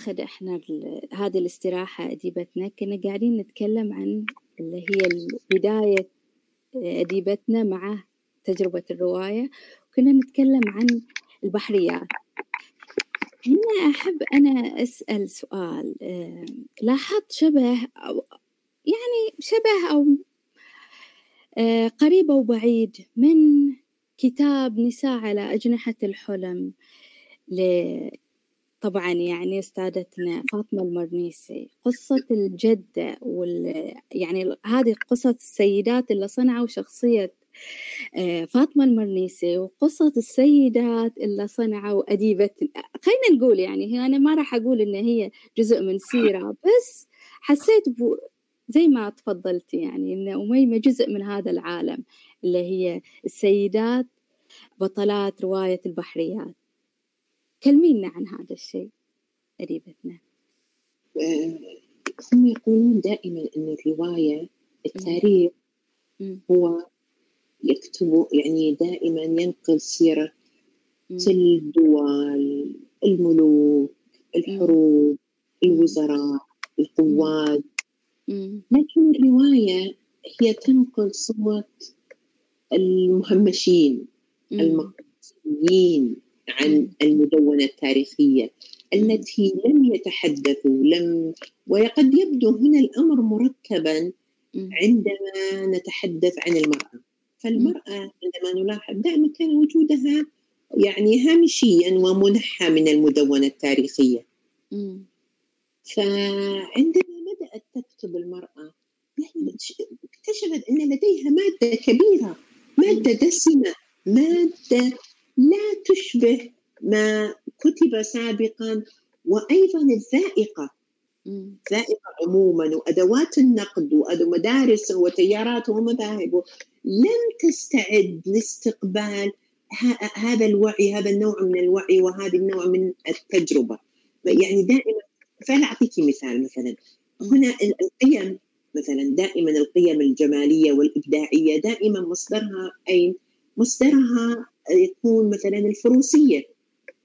ناخذ إحنا هذه الاستراحة أديبتنا. كنا قاعدين نتكلم عن اللي هي بداية أديبتنا مع تجربة الرواية. وكنا نتكلم عن البحريات. هنا أحب أنا أسأل سؤال آه، لاحظت شبه أو يعني شبه أو آه، قريب أو بعيد من كتاب نساء على أجنحة الحلم طبعا يعني أستاذتنا فاطمة المرنيسي قصة الجدة وال يعني هذه قصة السيدات اللي صنعوا شخصية آه، فاطمة المرنيسي وقصة السيدات اللي صنعوا أديبة خلينا نقول يعني هي أنا ما راح أقول إن هي جزء من سيرة بس حسيت بو زي ما تفضلتي يعني إن أميمة جزء من هذا العالم اللي هي السيدات بطلات رواية البحريات. كلمينا عن هذا الشيء أديبتنا آه، هم يقولون دائما أن الرواية التاريخ. هو يكتب يعني دائما ينقل سيرة. الدول الملوك الحروب الوزراء القوات مم. لكن الرواية هي تنقل صوت المهمشين مم. عن المدونة التاريخية التي لم يتحدثوا لم وقد يبدو هنا الأمر مركبا. عندما نتحدث عن المرأة فالمرأة عندما نلاحظ دائما كان وجودها يعني هامشيا ومنحى من المدونة التاريخية. فعندما بدأت تكتب المرأة يعني اكتشفت أن لديها مادة كبيرة مادة دسمة مادة لا تشبه ما كتب سابقا وأيضا الذائقة. مم. ذائقة عموما وأدوات النقد ومدارس وتيارات ومذاهب. لم تستعد لاستقبال هذا الوعي هذا النوع من الوعي وهذا النوع من التجربة. يعني دائما فأنا أعطيك مثال مثلا. هنا ال- القيم مثلا دائما القيم الجمالية والإبداعية دائما مصدرها أين؟ مصدرها يكون مثلا الفروسية.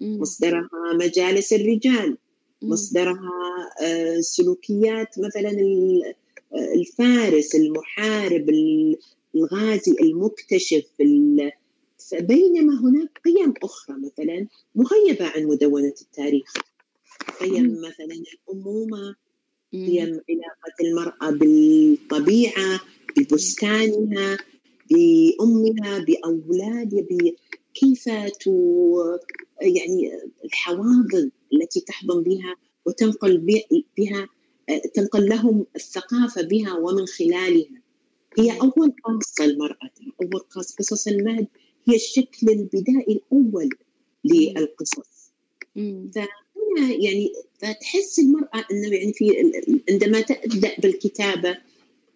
مصدرها مجالس الرجال. مصدرها آه، سلوكيات مثلا آه، الفارس المحارب ال- الغازي المكتشف ال- بينما هناك قيم أخرى مثلا مغيبة عن مدونة التاريخ قيم. مثلا الأمومة. قيم علاقة المرأة بالطبيعة ببستانها بأمها بأولادها ب- كيف تو يعني الحواضن التي تحضن بها وتنقل بها تنقل لهم الثقافة بها ومن خلالها. هي أول قصة المرأة أول قصة. قصص المهد هي الشكل البدائي الأول للقصص. مم. هنا يعني فتحس المرأة أنه يعني في عندما تبدأ بالكتابة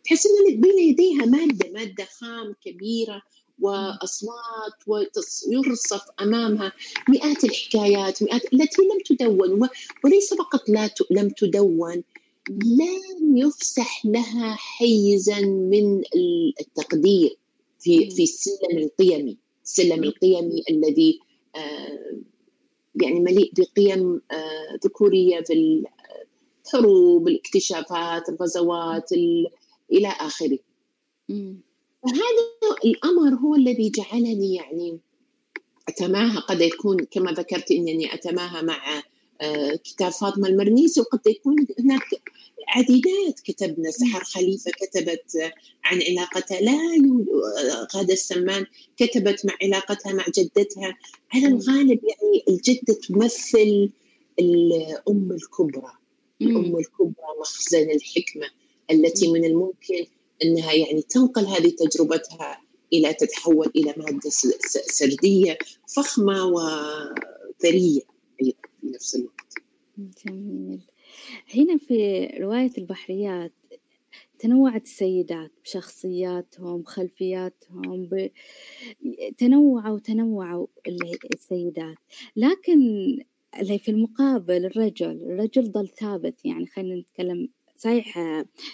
تحس أن بين يديها مادة مادة خام كبيرة وأصوات ويرصف أمامها مئات الحكايات مئات التي لم تدون وليس فقط لا ت- لم تدون لم يفسح لها حيزا من ال- التقدير في في السلم القيمي. السلم القيمي الذي آه، يعني مليء بقيم آه، ذكورية في الحروب الاكتشافات الغزوات ال- إلى آخره. فهذا الأمر هو الذي جعلني يعني أتماهى قد يكون كما ذكرت أنني أتماهى مع آه، كتاب فاطمة المرنيسي وقد يكون هناك عديدات كتبنا. سحر خليفة كتبت عن علاقتها لا آه، غادة السمان كتبت مع علاقتها مع جدتها. على الغالب يعني الجدة تمثل الأم الكبرى الأم. الكبرى مخزن الحكمة. التي من الممكن أنها يعني تنقل هذه تجربتها إلى تتحول إلى مادة سردية فخمة وثريه أيضا في نفس الوقت. جميل. هنا في رواية البحريات تنوعت السيدات بشخصياتهم خلفياتهم ب... تنوعوا تنوعوا ال- السيدات. لكن اللي في المقابل الرجل الرجل ظل ثابت يعني خلينا نتكلم صحيح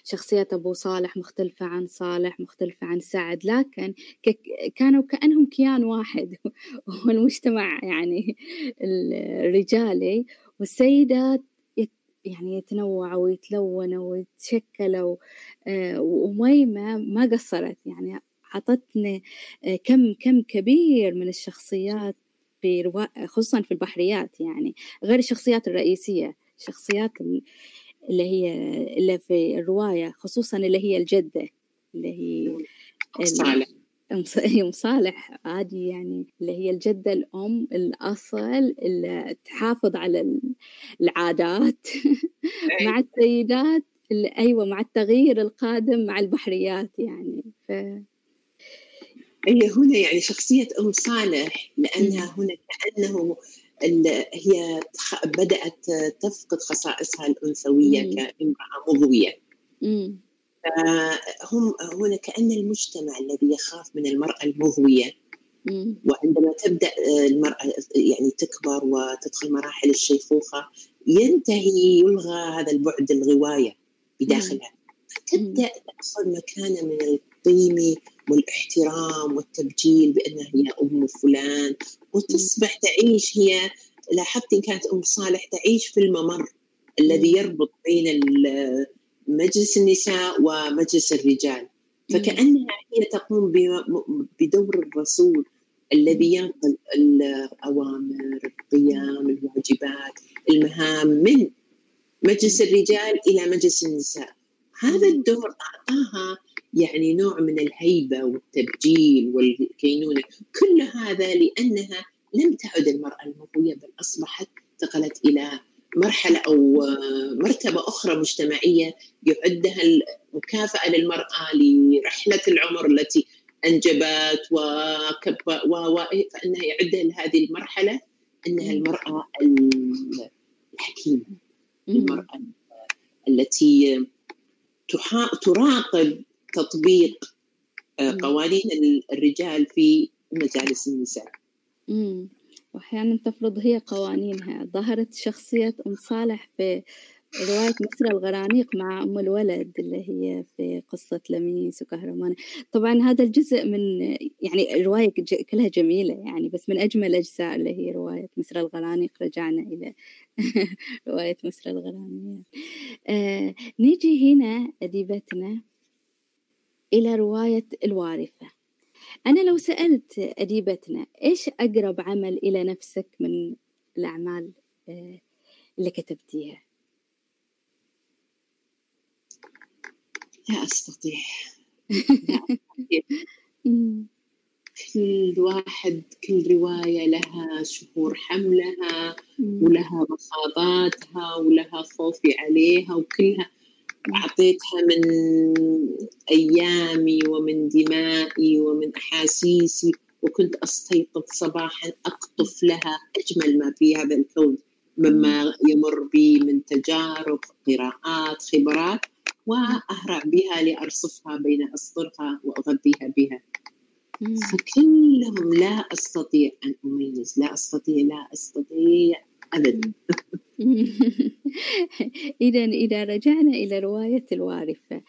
شخصية أبو صالح مختلفة عن صالح مختلفة عن سعد لكن. كانوا كأنهم كيان واحد [LAUGHS] والمجتمع يعني الرجالي والسيدات يعني يتنوعوا ويتلونوا ويتشكلوا آه، وميمة ما قصرت يعني عطتنا آه، كم كم كبير من الشخصيات في. خصوصا في البحريات يعني غير الشخصيات الرئيسية الشخصيات ال- اللي هي اللي في الرواية خصوصا اللي هي الجدة اللي هي ال- صالح. أم صالح هذه يعني. اللي هي الجدة الأم الأصل اللي تحافظ على ال- العادات. [LAUGHS] مع السيدات اللي أيوة مع التغيير القادم مع البحريات يعني. ف... هي هنا يعني شخصية أم صالح لأنها هنا كأنه هي بدأت تفقد خصائصها الأنثوية مم. كامرأة مضوية مم. هم هنا كأن المجتمع الذي يخاف من المرأة المضوية مم. وعندما تبدأ المرأة يعني تكبر وتدخل مراحل الشيخوخة ينتهي يلغى هذا البعد الغواية بداخلها فتبدأ تأخذ مكانة من القيم والاحترام والتبجيل بأنها هي أم فلان. وتصبح تعيش هي لاحظت إن كانت أم صالح تعيش في الممر الذي يربط بين مجلس النساء ومجلس الرجال. فكأنها هي تقوم بدور الرسول الذي ينقل الأوامر القيم الواجبات المهام من مجلس الرجال إلى مجلس النساء. هذا الدور أعطاها يعني نوع من الهيبة والتبجيل والكينونة. كل هذا لأنها لم تعد المرأة المضوية بل أصبحت انتقلت إلى مرحلة أو مرتبة أخرى مجتمعية يعدها المكافأة للمرأة لرحلة العمر التي أنجبت وكب و و فإنها يعدها لهذه المرحلة أنها المرأة ال- الحكيمة المرأة التي تحا- تراقب تطبيق آه،. قوانين الرجال في مجالس النساء. مم. وأحيانا تفرض هي قوانينها ظهرت شخصية أم صالح في رواية مصر الغرانيق مع أم الولد اللي هي في قصة لميس وكهرمان طبعا هذا الجزء من يعني الرواية كلها جميلة يعني بس من أجمل الأجزاء اللي هي رواية مصر الغرانيق. رجعنا إلى [LAUGHS] رواية مصر الغرانيق. آه نيجي هنا أديبتنا. إلى رواية الوارثة أنا لو سألت أديبتنا إيش أقرب عمل إلى نفسك من الأعمال آه، اللي كتبتيها لا أستطيع [LAUGHS] لا أستطيع. كل واحد كل رواية لها شهور حملها. ولها مخاضاتها ولها خوفي عليها وكلها أعطيتها من أيامي ومن دمائي ومن أحاسيسي وكنت أستيقظ صباحا أقطف لها أجمل ما في هذا الكون مما يمر بي من تجارب قراءات خبرات وأهرع بها لأرصفها بين أسطرها وأغذيها بها. فكلهم لا أستطيع أن أميز لا أستطيع لا أستطيع أبدا. [LAUGHS] [LAUGHS] إذا إذا رجعنا إلى رواية الوارثة.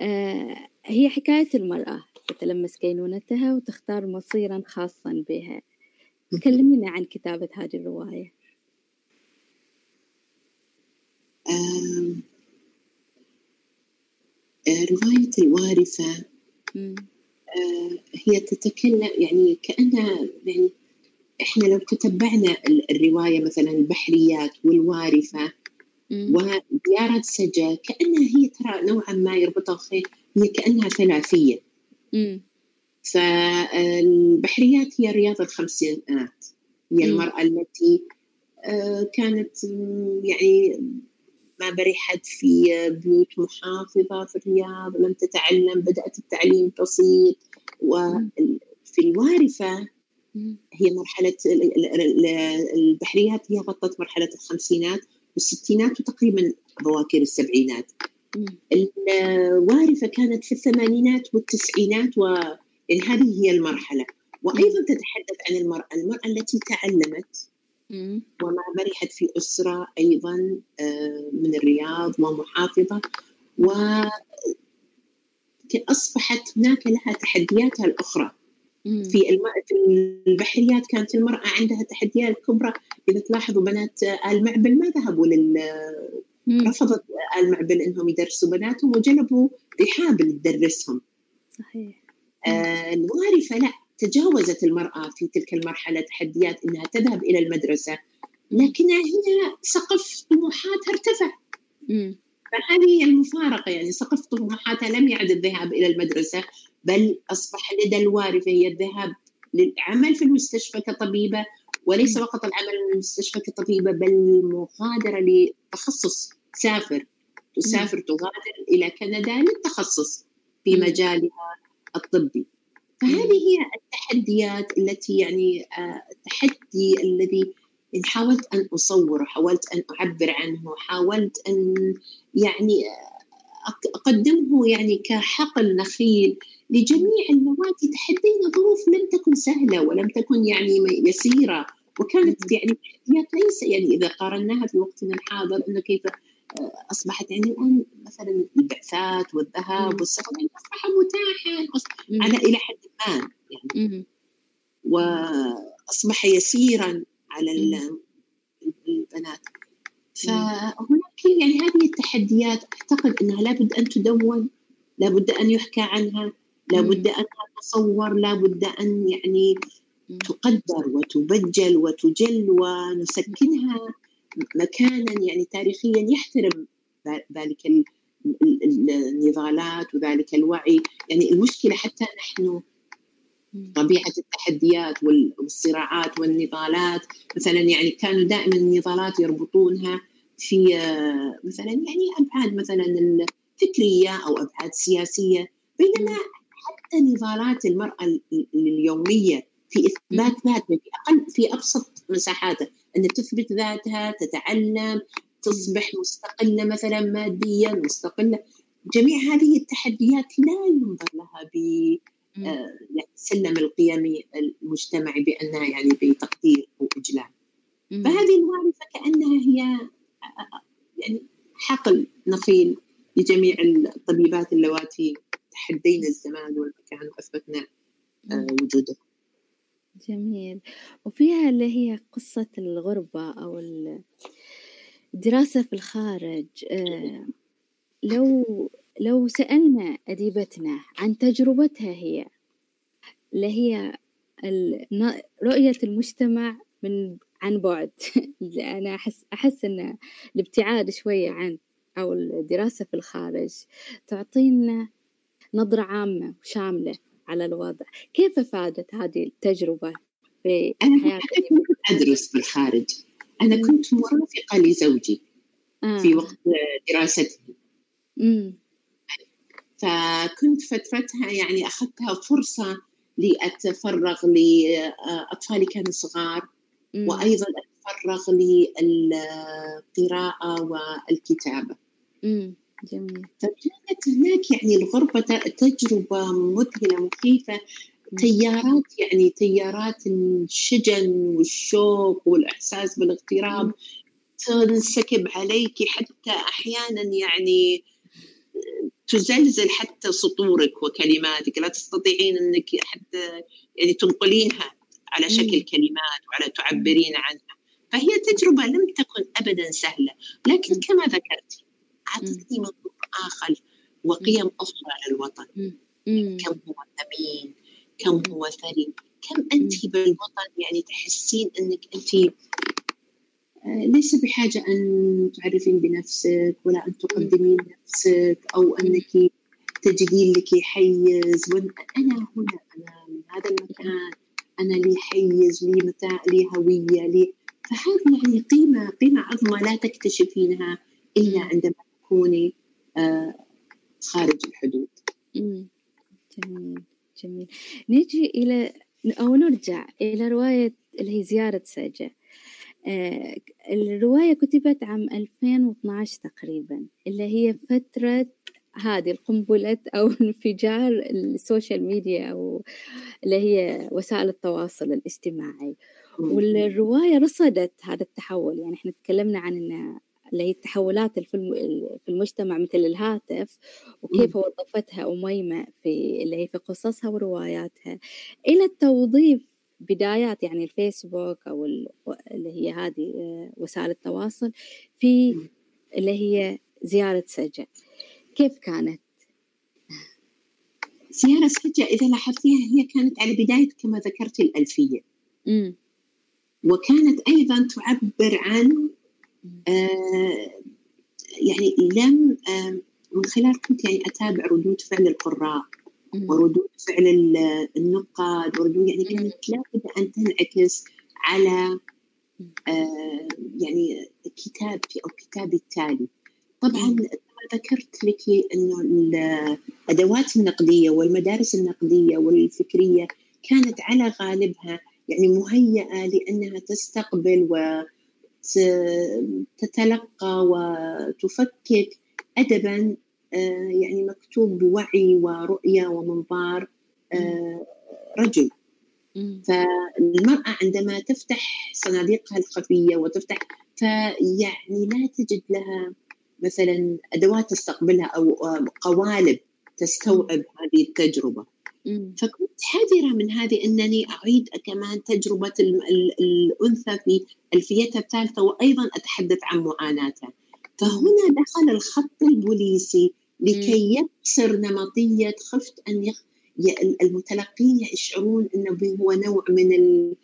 آه، هي حكاية المرأة. تتلمس كينونتها وتختار مصيرا خاصا بها. كلمينا عن كتابة هذه الرواية. آه، رواية الوارثة مم. آه، هي تتكلم يعني كأنها يعني إحنا لو تتبعنا ال- الرواية مثلا البحريات والوارثة مم. وديارة سجا كأنها هي ترى نوعا ما يربطها خير هي كأنها ثلاثية. فالبحريات هي رياض الخمسينات هي. المرأة التي آه، كانت يعني ما برحت في بيوت محافظة في الرياض لم تتعلم بدأت التعليم بسيط وفي الوارفة. هي مرحلة ال- ال- ال- البحريات هي غطت مرحلة الخمسينات والستينات وتقريبا بواكر السبعينات. الوارفة كانت في الثمانينات والتسعينات و يعني هذه هي المرحلة وأيضا تتحدث عن المرأة المرأة التي تعلمت. وما برحت في أسرة أيضا آه، من الرياض ومحافظة و أصبحت هناك لها تحدياتها الأخرى. في الم... في البحريات كانت المرأة عندها تحديات كبرى. إذا تلاحظوا بنات آل معبل ما ذهبوا لل. رفضت آل معبل إنهم يدرسوا بناتهم وجلبوا رحاب تدرسهم صحيح. آه لا تجاوزت المرأة في تلك المرحلة تحديات إنها تذهب إلى المدرسة. لكنها هنا سقف طموحاتها ارتفع. مم. فهذه المفارقة يعني سقف طموحاتها لم يعد الذهاب إلى المدرسة. بل أصبح لدى الوارثة هي الذهاب للعمل في المستشفى كطبيبة وليس فقط العمل في المستشفى كطبيبة بل المغادرة لتخصص تسافر. تسافر تغادر إلى كندا للتخصص في. مجالها الطبي. فهذه هي التحديات التي يعني آه، التحدي الذي يعني حاولت أن أصوره حاولت أن أعبر عنه حاولت أن يعني أق- أقدمه يعني كحقل نخيل لجميع اللواتي تحدينا ظروف لم تكن سهلة ولم تكن يعني يسيرة. وكانت يعني تحديات ليس يعني إذا قارناها في وقتنا الحاضر أنه كيف آه، أصبحت يعني الآن مثلا البعثات والذهاب. والسفر يعني أصبح متاحا. على إلى حد ما يعني. مم. وأصبح يسيرا على ال- البنات. فهناك يعني هذه التحديات أعتقد أنها لابد أن تدون لابد أن يحكى عنها. لابد أن تصور لابد أن يعني. تقدر وتبجل وتجل ونسكنها مكانا يعني تاريخيا يحترم ذلك ال- ال- ال- النضالات وذلك الوعي. يعني المشكلة حتى نحن. طبيعة التحديات وال- والصراعات والنضالات. مثلا يعني كانوا دائما النضالات يربطونها في مثلا يعني أبعاد مثلا الفكرية أو أبعاد سياسية. بينما حتى نضالات المرأة ال- ال- اليومية في إثبات ذاتها في أقل في أبسط مساحاتها. أن تثبت ذاتها تتعلم تصبح مستقلة مثلا ماديا مستقلة. جميع هذه التحديات لا ينظر لها ب. آه، السلم القيمي المجتمعي بأنها يعني بتقدير واجلال. فهذه المعرفة كأنها هي آه، آه، يعني حقل نخيل لجميع الطبيبات اللواتي تحدينا الزمان والمكان واثبتنا آه، وجودهم جميل. وفيها اللي هي قصة الغربة أو ال- الدراسة في الخارج آه، لو لو سألنا أديبتنا عن تجربتها هي اللي هي رؤية المجتمع من عن بعد. [LAUGHS] أنا أحس أحس أن الابتعاد شوية عن أو الدراسة في الخارج تعطينا نظرة عامة وشاملة على الوضع. كيف فادت هذه التجربة في أنا حياة أنا كنت أدرس في الخارج. أنا كنت مرافقة لزوجي آه. في وقت دراسته. فكنت فترتها يعني أخذتها فرصة لأتفرغ لاطفالي كانوا صغار. أتفرغ للقراءة والكتابة. أمم. جميل. فكانت هناك يعني الغربة تجربة مذهلة مخيفة. تيارات يعني تيارات الشجن والشوق والإحساس بالاغتراب تنسكب عليك حتى أحيانا يعني تزلزل حتى سطورك وكلماتك. لا تستطيعين أنك حتى يعني تنقلينها على شكل. كلمات وعلى تعبرين عنها. فهي تجربة لم تكن ابدا سهلة. لكن. كما ذكرت اعطتني منظور آخر وقيم أخرى للوطن. كم هو ثمين كم هو ثري كم انت بالوطن يعني تحسين أنك انت آه، ليس بحاجة أن تعرفين بنفسك ولا أن تقدمين نفسك أو أنك تجدين لك حيز. أنا هنا أنا من هذا المكان أنا لي حيز لي متاع لي هوية لي فهذه يعني قيمة قيمة عظمى لا تكتشفينها إلا. عندما تكوني آه، خارج الحدود. جميل جميل. نجي إلى أو نرجع إلى رواية اللي هي زيارة سجى آه، الرواية كتبت عام 2012 تقريبا اللي هي فترة هذه القنبلة أو [LAUGHS] انفجار ال social media أو اللي هي وسائل التواصل الاجتماعي. والرواية رصدت هذا التحول يعني إحنا تكلمنا عن إن اللي هي التحولات في الم- في المجتمع مثل الهاتف وكيف وظفتها أميمة في اللي هي في قصصها ورواياتها. إلى التوظيف بدايات يعني الفيسبوك أو ال- اللي هي هذه آه، وسائل التواصل في اللي هي زيارة سجع كيف كانت؟ زيارة سجة إذا لاحظتيها هي كانت على بداية كما ذكرت الألفية. مم. وكانت أيضا تعبر عن يعني لم آه، من خلال كنت يعني أتابع ردود فعل القراء. وردود فعل ال- النقاد وردود يعني كانت لابد أن تنعكس على آه، يعني كتابتي أو كتابي التالي. طبعا ذكرت لك أنه الأدوات النقدية والمدارس النقدية والفكرية كانت على غالبها يعني مهيئة لأنها تستقبل وتتلقى وتفكك أدبا آه، يعني مكتوب بوعي ورؤية ومنظار آه، رجل. فالمرأة عندما تفتح صناديقها الخفية وتفتح فيعني لا تجد لها مثلا أدوات تستقبلها أو آه، قوالب تستوعب هذه التجربة. فكنت حذرة من هذه أنني أعيد كمان تجربة ال- ال- الأنثى في ألفيتها الثالثة وأيضا أتحدث عن معاناتها فهنا دخل الخط البوليسي لكي يكسر نمطية خفت أن يخ... المتلقين يشعرون أنه هو نوع من ال...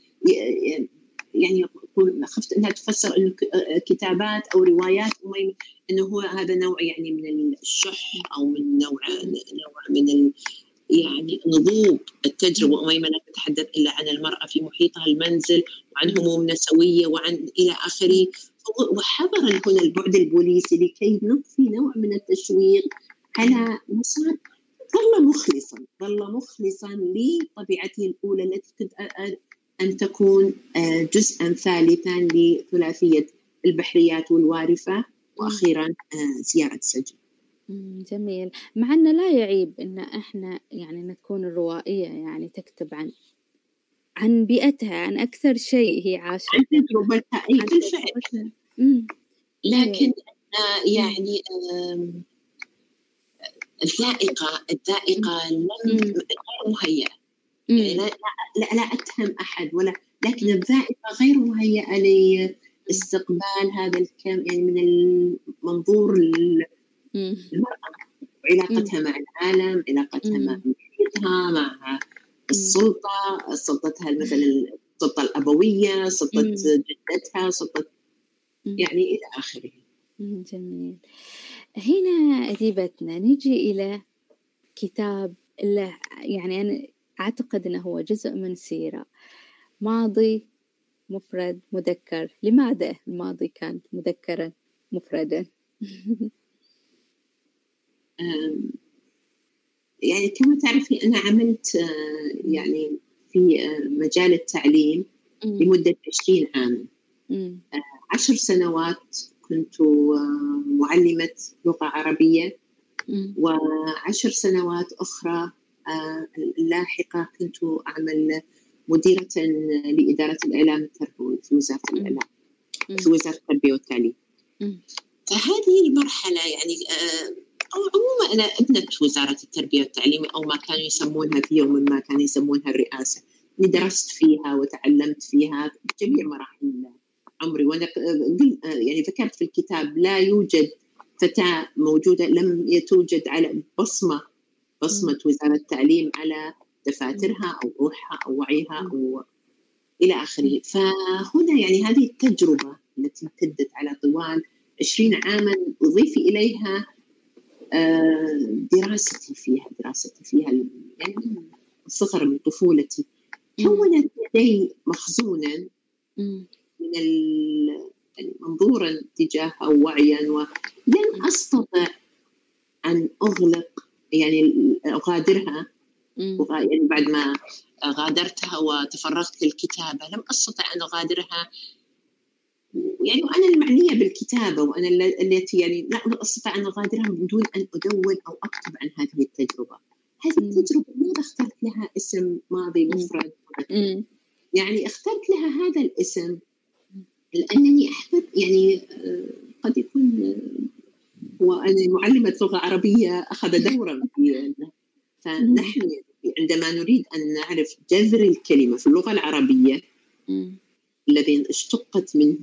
يعني خفت أنها تفسر أنه ك- كتابات أو روايات أنه هو هذا نوع يعني من الشح أو من نوع نوع من. يعني نضوج التجربة أميمة لا تتحدث إلا عن المرأة في محيطها المنزل وعن هموم نسوية وعن إلى آخره. وحضر هنا البعد البوليسي لكي نضفي نوع من التشويق على مسار ظل مخلصا ظل مخلصا لطبيعته الأولى التي أن تكون آه، جزءا ثالثا لثلاثية البحريات والوارفة وأخيرا آه، زيارة سجن جميل. مع أنه لا يعيب أن إحنا يعني أن تكون الروائية يعني تكتب عن عن بيئتها عن أكثر شيء هي عاشته عن تجربتها أي عن بالفعل تجربتها. مم، لكن آه، يعني الذائقة الذائقة لم. غير مهيئة. يعني لا, لا, لا أتهم أحد ولا لكن الذائقة غير مهيئة لاستقبال هذا الكم يعني من المنظور ال- المرأة وعلاقتها مع العالم علاقتها مع. محيطها مع السلطة سلطتها مثلا السلطة الأبوية سلطة. جدتها سلطة. يعني إلى آخره. جميل. هنا أديبتنا نجي إلى كتاب اللي يعني أنا أعتقد أنه هو جزء من سيرة. ماضي مفرد مذكر. لماذا الماضي كان مذكرا مفردا؟ [LAUGHS] يعني كما تعرفي أنا عملت آه، يعني في آه، مجال التعليم لمدة 20 عاما مم، عشر سنوات كنت آه، معلمة لغة عربية وعشر سنوات أخرى لاحقة كنت أعمل مديرة لإدارة الإعلام التربوي في وزارة. الإعلام. في وزارة التربية والتعليم. فهذه المرحلة يعني آه، أو عموما أنا ابنة وزارة التربية والتعليم أو ما كانوا يسمونها في يوم ما كانوا يسمونها الرئاسة. درست فيها وتعلمت فيها جميع مراحل عمري. وأنا يعني ذكرت في الكتاب لا يوجد فتاة موجودة لم توجد على بصمة بصمة وزارة التعليم على دفاترها أو روحها أو وعيها أو إلى آخره. فهنا يعني هذه التجربة التي امتدت على طوال 20 عاما أضيفي إليها دراستي فيها دراستي فيها يعني من الصغر من طفولتي. كونت لدي مخزونا. من منظورا تجاهها ووعيا ولن استطع أن أغلق يعني أغادرها. يعني بعد ما غادرتها وتفرغت للكتابة لم أستطع أن أغادرها. يعني وأنا المعنية بالكتابة وأنا التي يعني لا أستطيع أن أغادرها من دون أن أدون أو أكتب عن هذه التجربة. هذه. التجربة ماذا اخترت لها اسم ماضي مفرد. يعني اخترت لها هذا الاسم لأنني احببت يعني آه، قد يكون آه، وأنا معلمة لغة عربية أخذ [LAUGHS] دورا في فنحن عندما نريد أن نعرف جذر الكلمة في اللغة العربية. الذي اشتقت منه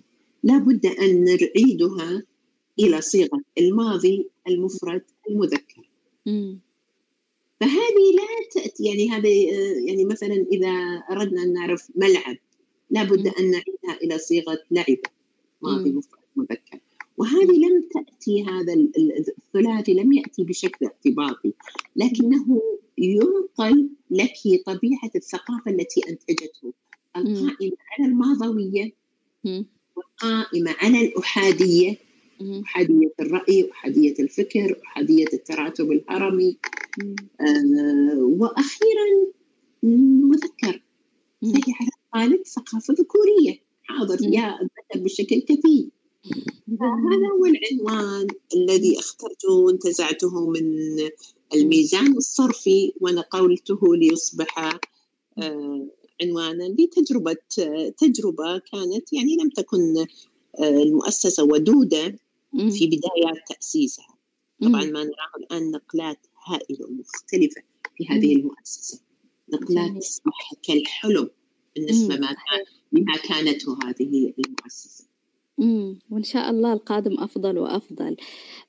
لا بد أن نعيدها إلى صيغة الماضي المفرد المذكر مم. فهذه لا تأتي يعني آه، يعني مثلا إذا أردنا أن نعرف ملعب لا بد مم. أن نعيدها إلى صيغة لعب ماضي. مفرد مذكر وهذه لم تأتي هذا ال- ال- الثلاثي لم يأتي بشكل اعتباطي لكنه ينقل لك طبيعة الثقافة التي أنتجته القائمة على الماضوية قائمة على الأحادية. أحادية الرأي أحادية الفكر أحادية التراتب الهرمي. آه وأخيرا مذكر. فهي على قالب ثقافة ذكورية حاضر. يا الذكر بشكل كثير هذا هو العنوان الذي اخترته وانتزعته من الميزان الصرفي ونقلته ليصبح آه، عنوانا لتجربة آه، تجربة كانت يعني لم تكن آه، المؤسسة ودودة مم. في بدايات تأسيسها طبعا ما نراه الآن نقلات هائلة ومختلفة في هذه المؤسسة نقلات. تصبح كالحلم بالنسبة. ما كان لما كانته هذه المؤسسة. وإن شاء الله القادم أفضل وأفضل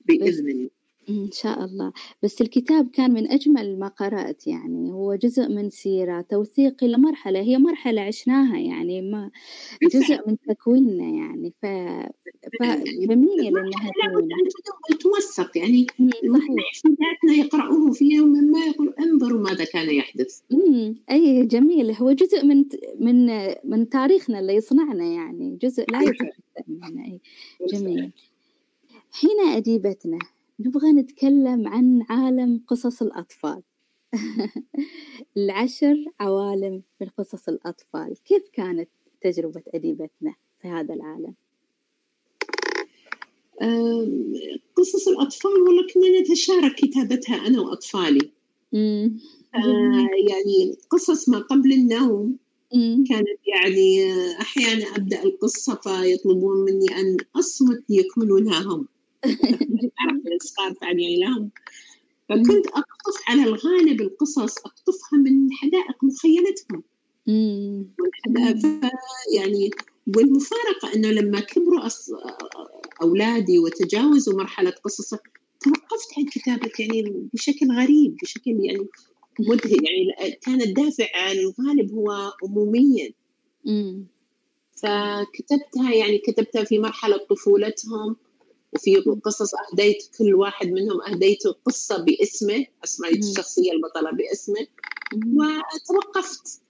بإذن الله إن شاء الله. بس الكتاب كان من أجمل ما قرأت يعني. هو جزء من سيرة توثيق لمرحلة هي مرحلة عشناها يعني ما جزء من تكويننا يعني. ف... فجميل تدون توثق يعني. حيناتنا يقرأوه في يوم ما يقول انظروا ماذا كان يحدث. مم، أي جميل. هو جزء من من من تاريخنا اللي يصنعنا يعني. جزء لا بالفعل. يتجزأ منه جميل. حين أديبتنا. نبغى نتكلم عن عالم قصص الأطفال [LAUGHS] العشر عوالم من قصص الأطفال كيف كانت تجربة أديبتنا في هذا العالم؟ قصص الأطفال والله كنا نتشارك كتابتها أنا وأطفالي. آه، يعني قصص ما قبل النوم. كانت يعني آه، أحيانا أبدأ القصة فيطلبون مني أن أصمت ليكملونها هم الصغار يعني لهم فكنت أقطف على الغالب القصص أقطفها من حدائق مخيلتهم. يعني والمفارقة أنه لما كبروا أص... أولادي وتجاوزوا مرحلة قصص توقفت عن كتابة يعني بشكل غريب بشكل يعني مدهش يعني كان الدافع الغالب هو أموميا. فكتبتها يعني كتبتها في مرحلة طفولتهم. وفي قصص أهديت كل واحد منهم أهديته قصة باسمه أسميت مم. الشخصية البطلة باسمه. وتوقفت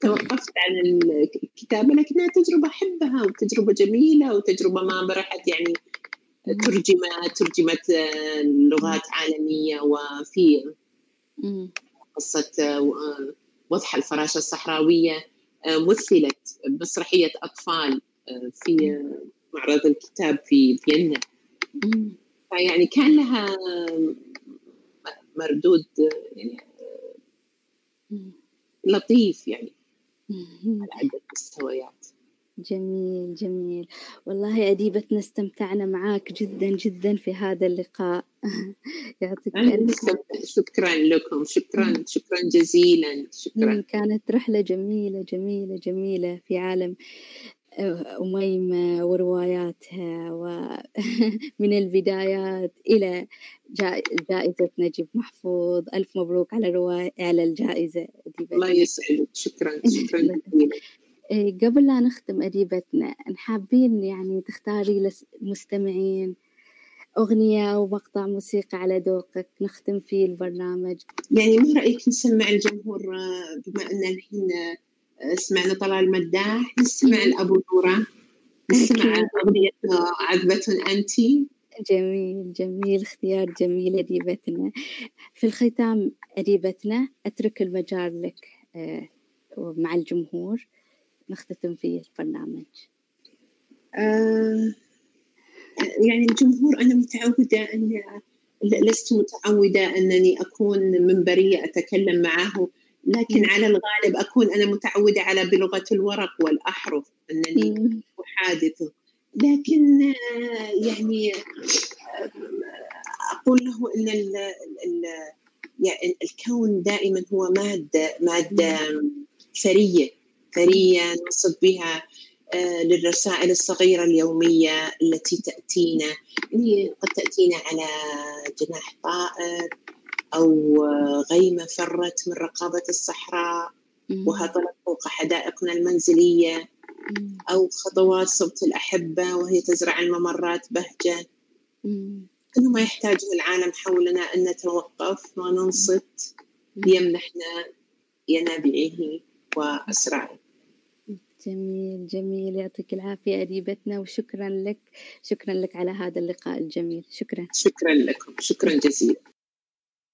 توقفت عن الكتابة لكنها تجربة أحبها وتجربة جميلة وتجربة ما برحت يعني ترجمت ترجمت لغات عالمية وفي. قصة آه، وضح الفراشة الصحراوية آه، مثلت مسرحية أطفال آه، في معرض الكتاب في فيينا. فيعني كان لها مردود يعني. لطيف يعني. على عدة مستويات جميل جميل والله أديبتنا استمتعنا معاك جدا جدا في هذا اللقاء [LAUGHS] يعطيك ألف. شكرا لكم شكرا شكرا جزيلا شكرا كانت رحلة جميلة جميلة جميلة في عالم أميمة ورواياتها ومن [LAUGHS] البدايات إلى جا- جائزة نجيب محفوظ. ألف مبروك على رواية على الجائزة أديبتنا. الله يسعدك. شكرا [LAUGHS] شكرا إيه، قبل لا نختم أديبتنا حابين يعني تختاري للمستمعين أغنية أو مقطع موسيقى على ذوقك نختم فيه البرنامج. يعني ما رأيك نسمع الجمهور آه، بما أن الحين آه، سمعنا طلال المداح نسمع. الأبو نورة نسمع. أغنية عذبة أنت جميل جميل اختيار جميل أديبتنا في الختام أديبتنا أترك المجال لك آه، مع الجمهور نختتم فيه البرنامج آه، يعني الجمهور أنا متعودة أن لست متعودة أنني أكون منبرية أتكلم معه لكن. على الغالب أكون أنا متعودة على بلغة الورق والأحرف أنني مم. أحادثه لكن آه، يعني آه، أقول له أن ال ال يعني الكون دائما هو مادة مادة ثرية ثرية نصب بها آه، للرسائل الصغيرة اليومية التي تأتينا يعني قد تأتينا على جناح طائر أو غيمة فرت من رقابة الصحراء. وهطلت فوق حدائقنا المنزلية. أو خطوات صوت الأحبة وهي تزرع الممرات بهجة. كل ما يحتاجه العالم حولنا أن نتوقف وننصت ليمنحنا ينابيعه وأسراره. جميل جميل. يعطيك العافية أديبتنا وشكرا لك. شكرا لك على هذا اللقاء الجميل. شكرا. شكرا لكم. شكرا جزيلا.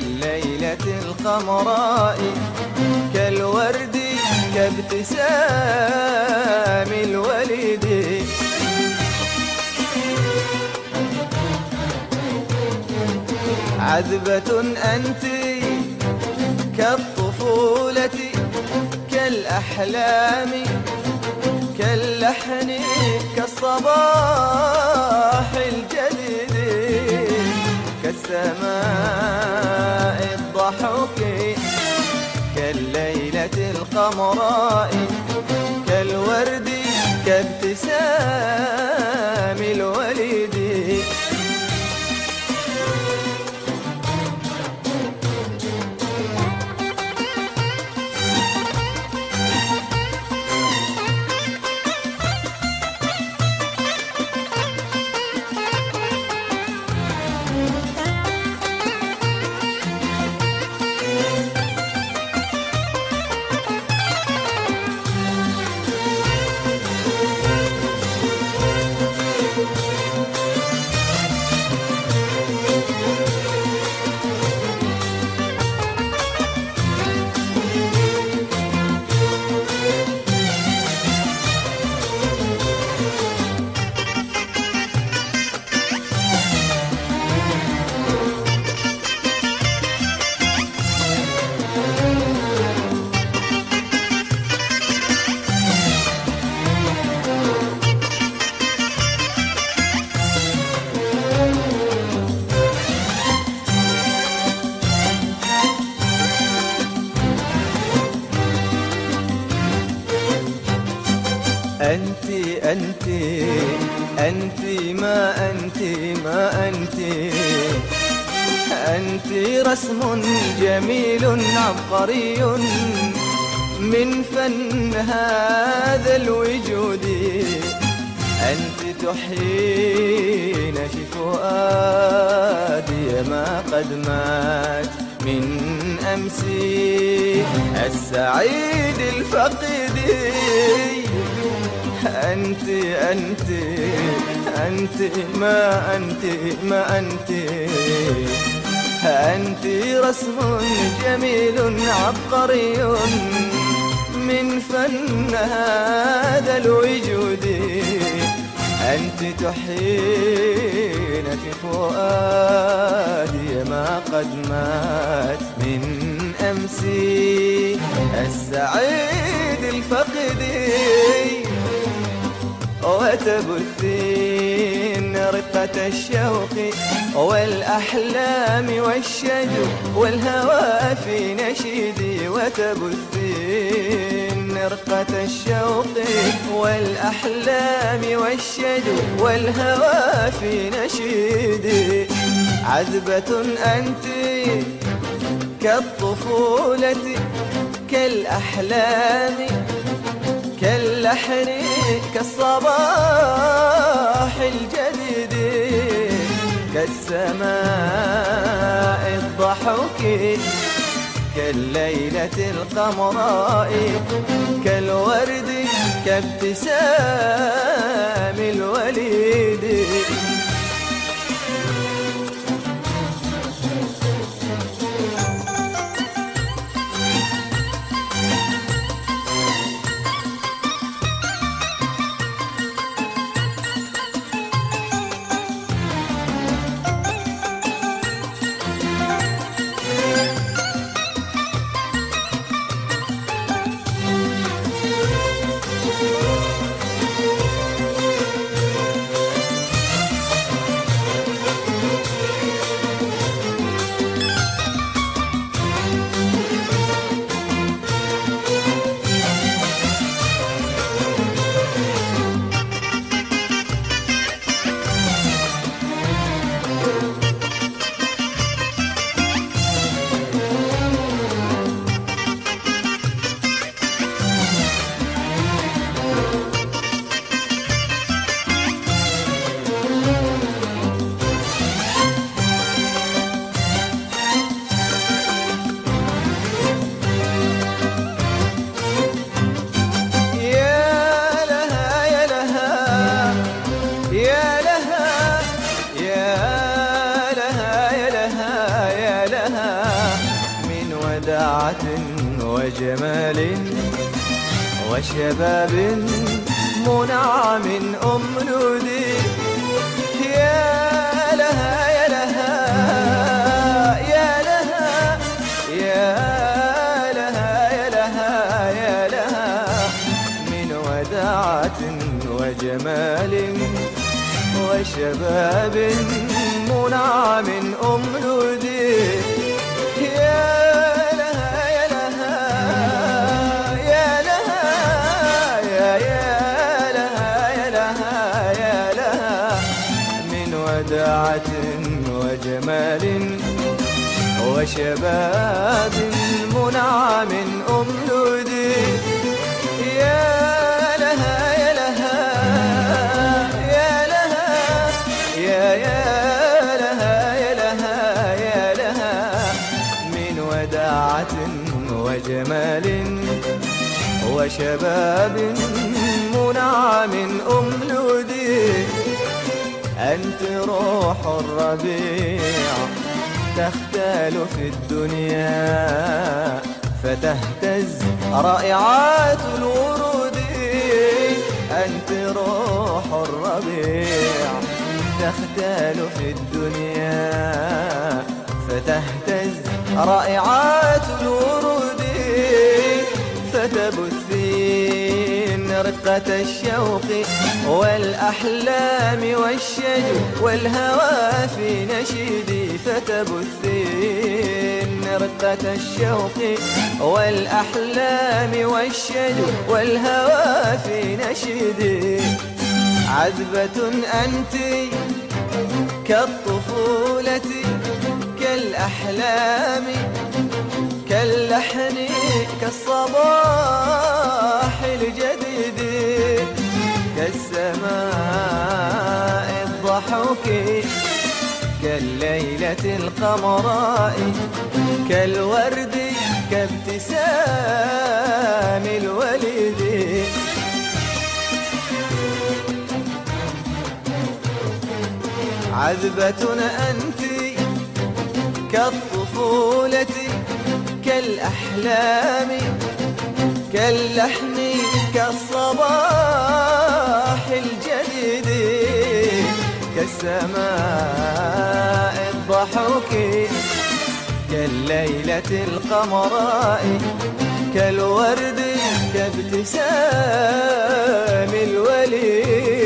كالليلة القمراء كالورد كابتسام الوليد. عذبة أنت كالطفولة كالأحلام كاللحن كالصباح الجديد كالسماء الضحك كالليلة القمراء كالورد كابتسام الوليد أنت ما أنت ما أنت. أنت رسم جميل عبقري من فن هذا الوجود. أنت تحيين في فؤادي ما قد مات من أمسي. السعيد الفقدي. وتبثين رقة الشوق والأحلام والشجو والهوى في نشيدي وتبثين رقة الشوق والأحلام والشجو والهوى في نشيدي. عذبة أنت كالطفولة كالأحلام كاللحن كالصباح الجديد كالسماء الضحك كالليلة القمراء كالورد كابتسام الوليد. وشباب منعم أملودي يا لها يا لها يا لها يا لها يا لها يا لها. من وداعة وجمال وشباب منعم أملودي يا وشباب منعم أملودي يا لها يا لها يا لها يا يا لها يا لها يا لها. من وداعة وجمال وشباب منعم أملودي أنت روح الربيع. تختال في الدنيا فتهتز رائعات الورود. أنت روح الربيع تختال في الدنيا فتهتز رائعات الورود. فتبثين رقة الشوق والأحلام والشجو والهوى في نشيدي فتبثين. رقة الشوق والأحلام والشجو والهوى في نشيدي عذبة أنت كالطفولة كالأحلام كاللحن كالصباح. كالسماء الضحوك كالليلة القمراء كالورد كابتسام الوليد عذبة أنت كالطفولة كالأحلام كاللحن كالصباح كالسماء الضحوك كالليلة القمراء كالورد كابتسام الوليد.